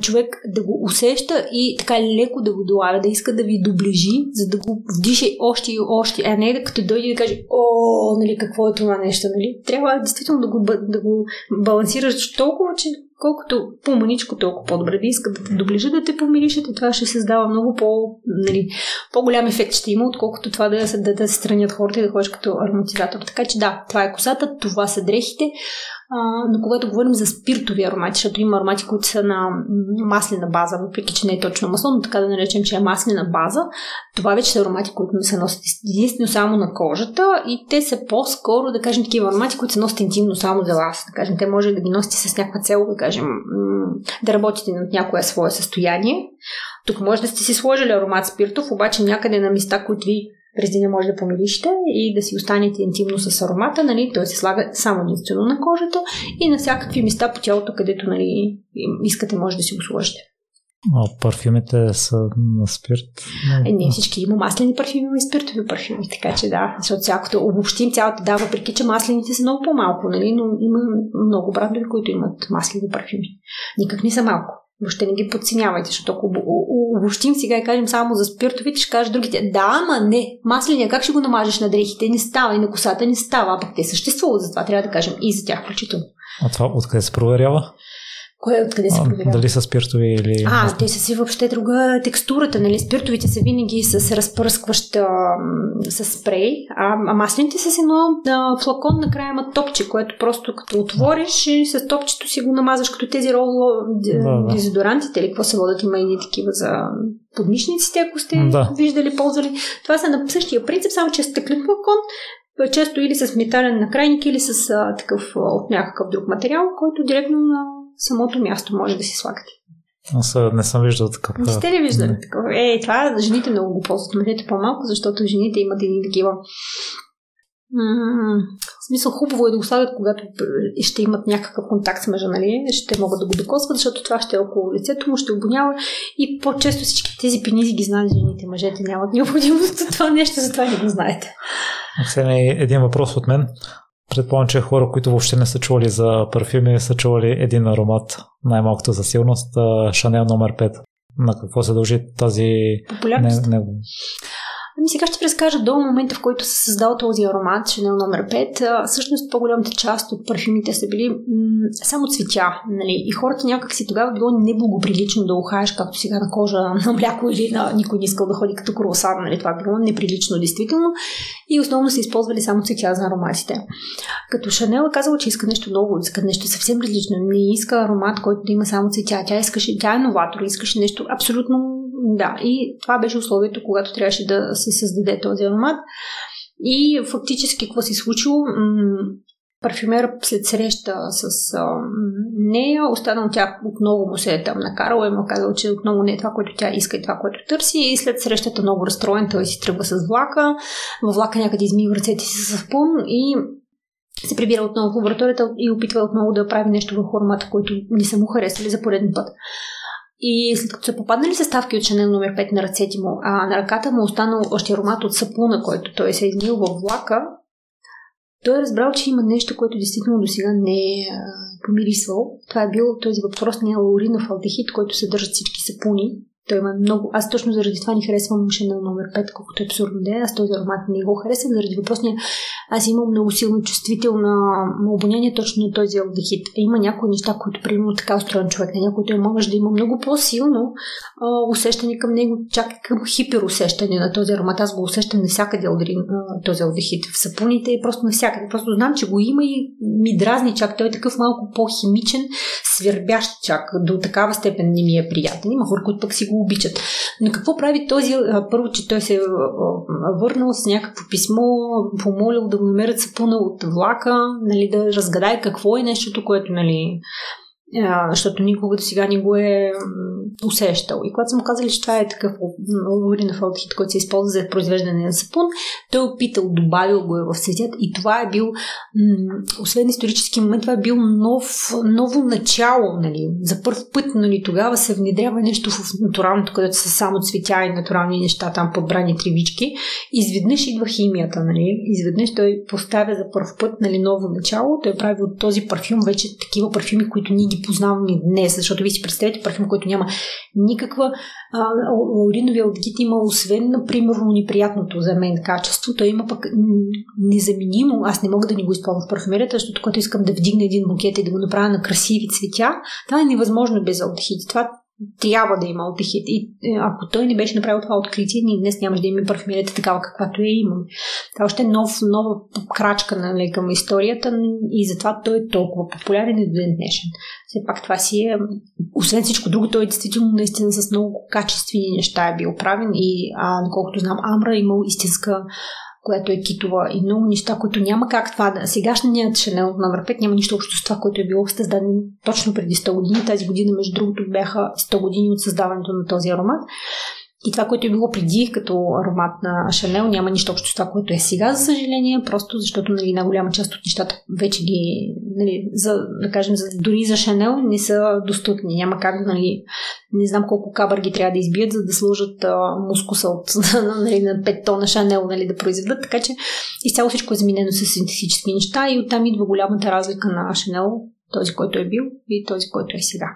човек да го усеща и така леко да го долавя, да иска да ви доближи, за да го вдише още и още, а не да като дойде да каже, о, нали, какво е това нещо, нали? Трябва действително да го, да го балансираш толкова, че колкото по-маничко, толкова по-добре да иска да те доближи, да те помиришете. Това ще създава много по, нали, по-голям ефект ще има, отколкото това да, да, да се странят хората и да ходиш като ароматизатор. Така че да, това е косата, това са дрехите. А, но когато говорим за спиртови аромати, защото има аромати, които са на маслена база, въпреки че не е точно масло, но така да наречем, че е маслена база, това вече са аромати, които не се носят единствено само на кожата и те са по-скоро, да кажем, такива аромати, които се носят интимно само за вас. Да кажем, те може да ги носите с някаква цел, да кажем, да работите над някое свое състояние. Тук може да сте си сложили аромат спиртов, обаче някъде на места, които ви през деня може да помириште и да си останете интимно с аромата, нали? той се слага само единствено на кожата и на всякакви места по тялото, където нали, искате, може да си го сложите. А парфюмите са на спирт? Е, не всички. Има маслени парфюми, има и спиртови парфюми. Така че да, защото всякото обобщим цялата да, въпреки че маслените са много по-малко, нали? но има много брандове, които имат маслени парфюми. Никак не са малко. Въобще не ги подценявайте, защото ако обобщим сега и кажем само за спиртовите, ще кажат другите, да, ама не, масления, как ще го намажеш на дрехите? Не става и на косата не става, а пък те съществуват, затова трябва да кажем и за тях включително. А това откъде се проверява? Кое откъде се проверява? Дали са спиртови или... А, те са си въобще друга текстурата, нали? Спиртовите са винаги с разпръскващ с спрей, а, а маслените са с едно а, флакон, накрая има топче, което просто като отвориш и с топчето си го намазваш, като тези рол да, дезодорантите или какво се водят, има и такива за подмишниците, ако сте да. виждали, ползвали. Това са на същия принцип, само че стъклен флакон, често или с метален накрайник, или с а, такъв от някакъв друг материал, който директно на самото място може да си слагате. Аз не съм виждал такъв. Не сте ли виждали такъв? Е, това жените много го ползват, мъжете по-малко, защото жените имат едни такива в смисъл хубаво е да го слагат, когато ще имат някакъв контакт с мъжа, нали? Ще могат да го докосват, защото това ще е около лицето му, ще обонява и по-често всички тези пенизи ги знаят жените. Мъжете нямат необходимост от това нещо, затова не го знаете. Аксения, един въпрос от мен. Предполагам, че хора, които въобще не са чували за парфюми, са чували един аромат, най-малкото за силност, Шанел номер 5. На какво се дължи тази... Популярност? Не, не... Ами сега ще разкажа до момента, в който се създал този аромат, Chanel номер 5. Всъщност по-голямата част от парфюмите са били м- само цветя. Нали? И хората някак си тогава било неблагоприлично да ухаеш, както сега на кожа на мляко или на никой не искал да ходи като круасан. Нали? Това било неприлично, действително. И основно са използвали само цветя за ароматите. Като Шанел е казала, че иска нещо ново, иска нещо съвсем различно. Не иска аромат, който да има само цветя. Тя искаше, тя е новатор, искаше нещо абсолютно да, и това беше условието, когато трябваше да се създаде този аромат. И фактически какво се случило? парфюмера след среща с а, нея, останал тя отново му се е там накарала и му казал, че отново не е това, което тя иска и това, което търси. И след срещата много разстроен, той си тръгва с влака. Във влака някъде измива ръцете си с сапун и се прибира отново в лабораторията и опитва отново да прави нещо върху аромата, който не са му харесали за пореден път. И след като са попаднали съставки от Шанел номер 5 на ръцете му, а на ръката му останал още аромат от сапуна, който той се е измил във влака, той е разбрал, че има нещо, което действително до сега не е помирисвал. Това е бил този въпросния лауринов алдехид, който съдържат всички сапуни. Той има много. Аз точно заради това не харесвам Шанел номер 5, колкото е абсурдно да е. Аз този аромат не го харесвам, заради въпросния. Аз имам много силно чувствителна обоняние точно на този алдехид. Има някои неща, които, примерно, така устроен човек, на някой той може да има много по-силно а, усещане към него, чак към хиперусещане на този аромат. Аз го усещам навсякъде този алдехид. В сапуните и просто навсякъде. Просто знам, че го има и ми дразни чак. Той е такъв малко по-химичен, свирбящ чак. До такава степен не ми е приятен. Има хора, които пък си го обичат. Но какво прави този? Първо, че той се е върнал с някакво писмо, помолил да го намерят сапуна от влака, нали, да разгадае какво е нещото, което нали, защото никога до сега не го е усещал. И когато съм казали, че това е такъв на алдехид, който се използва за произвеждане на сапун, той е опитал, добавил го е в светят и това е бил, освен исторически момент, това е бил нов, ново начало. Нали. За първ път нали, тогава се внедрява нещо в натуралното, където са само цветя и натурални неща, там подбрани тривички. Изведнъж идва химията. Нали. Изведнъж той поставя за първ път нали, ново начало. Той прави от този парфюм вече такива парфюми, които ние ги познаваме днес, защото ви си представете парфюм, който няма никаква лауринови алдегид има, освен, например, неприятното за мен качество, той има пък незаменимо, аз не мога да ни го използвам в парфюмерията, защото когато искам да вдигна един букет и да го направя на красиви цветя, това е невъзможно без алдехид. Това трябва да има алдехид. И е, ако той не беше направил това откритие, ние днес нямаше да имаме парфюмерията такава, каквато я имаме. Това е още е нов, нова крачка нали, към историята и затова той е толкова популярен и до ден днешен. Все пак това си е, освен всичко друго, той е действително наистина с много качествени неща е бил правен и, а, колкото знам, Амра е имал истинска която е китова и много неща, които няма как това да... Сегашният Шанел номер 5 няма нищо общо с това, което е било създаден точно преди 100 години. Тази година, между другото, бяха 100 години от създаването на този аромат. И това, което е било преди като аромат на Шанел, няма нищо общо с това, което е сега, за съжаление, просто защото нали, една голяма част от нещата вече ги, нали, за, да кажем, за, дори за Шанел не са достъпни. Няма как, нали, не знам колко кабър ги трябва да избият, за да сложат а, мускуса от нали, на 5 тона Шанел нали, да произведат. Така че изцяло всичко е заменено с синтетически неща и оттам идва голямата разлика на Шанел този, който е бил и този, който е сега.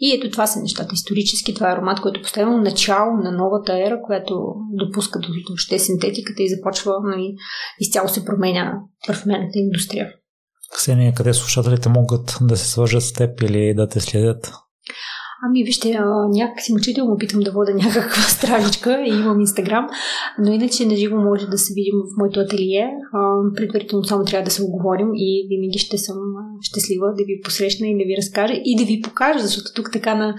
И ето това са нещата. Исторически това е аромат, който поставя начало на новата ера, която допуска до въобще синтетиката и започва нали, изцяло се променя парфюмерната индустрия. Ксения, къде слушателите могат да се свържат с теб или да те следят? Ами вижте, някакси мъчително опитвам да вода някаква страничка и имам Инстаграм, но иначе на живо може да се видим в моето ателие. Предварително само трябва да се оговорим и винаги ще съм щастлива да ви посрещна и да ви разкажа и да ви покажа, защото тук така на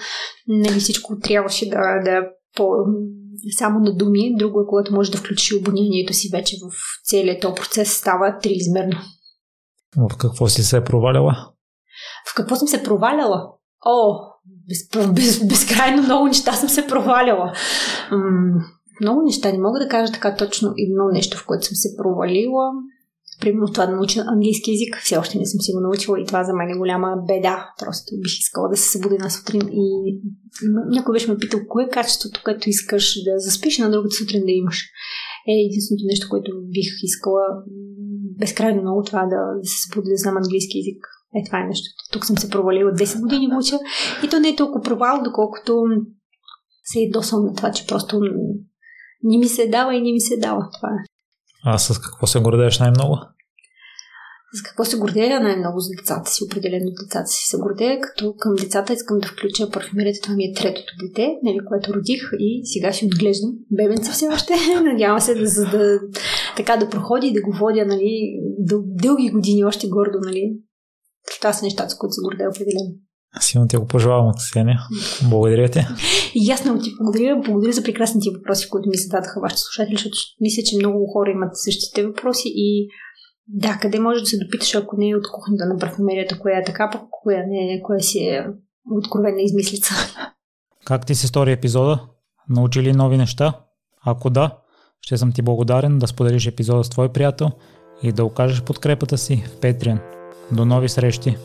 нали, всичко трябваше да, да по, само на думи. Друго е, когато може да включиш обонянието си вече в целият този процес, става триизмерно. В какво си се проваляла? В какво съм се проваляла? О, без, без, безкрайно много неща съм се проваляла. М- много неща. Не мога да кажа така точно едно нещо, в което съм се провалила. Примерно това да науча английски язик. Все още не съм си го научила и това за мен е голяма беда. Просто бих искала да се събуди на сутрин и някой беше ме питал, кое е качеството, което искаш да заспиш на другата сутрин да имаш. Е единственото нещо, което бих искала безкрайно много това да, да се събуди да знам английски язик. Е, това е нещо. Тук съм се провалила 10 години го уча. И то не е толкова провал, доколкото се ядосвам на това, че просто ни ми се дава и ни ми се дава. Това е. А с какво се гордееш най-много? С какво се гордея най-много с децата си, определено децата си се гордея, като към децата искам да включа парфюмерията. Това ми е третото дете, нали, което родих и сега ще отглеждам. Бебенца все още. Надявам се да, да, така да проходи и да го водя нали, дълги години още гордо нали, това са нещата, с които се гордея определено. Силно ти го пожелавам, Ксения. Благодаря ти. И аз много ти благодаря. Благодаря за прекрасните въпроси, които ми зададоха вашите слушатели, защото мисля, че много хора имат същите въпроси и Да, къде може да се допиташ, ако не е от кухнята на парфюмерията, коя е така, пък коя не е, коя си е откровена измислица. Как ти се стори епизода? Научи ли нови неща? Ако да, ще съм ти благодарен да споделиш епизода с твой приятел и да окажеш подкрепата си в Patreon. До нови срещи!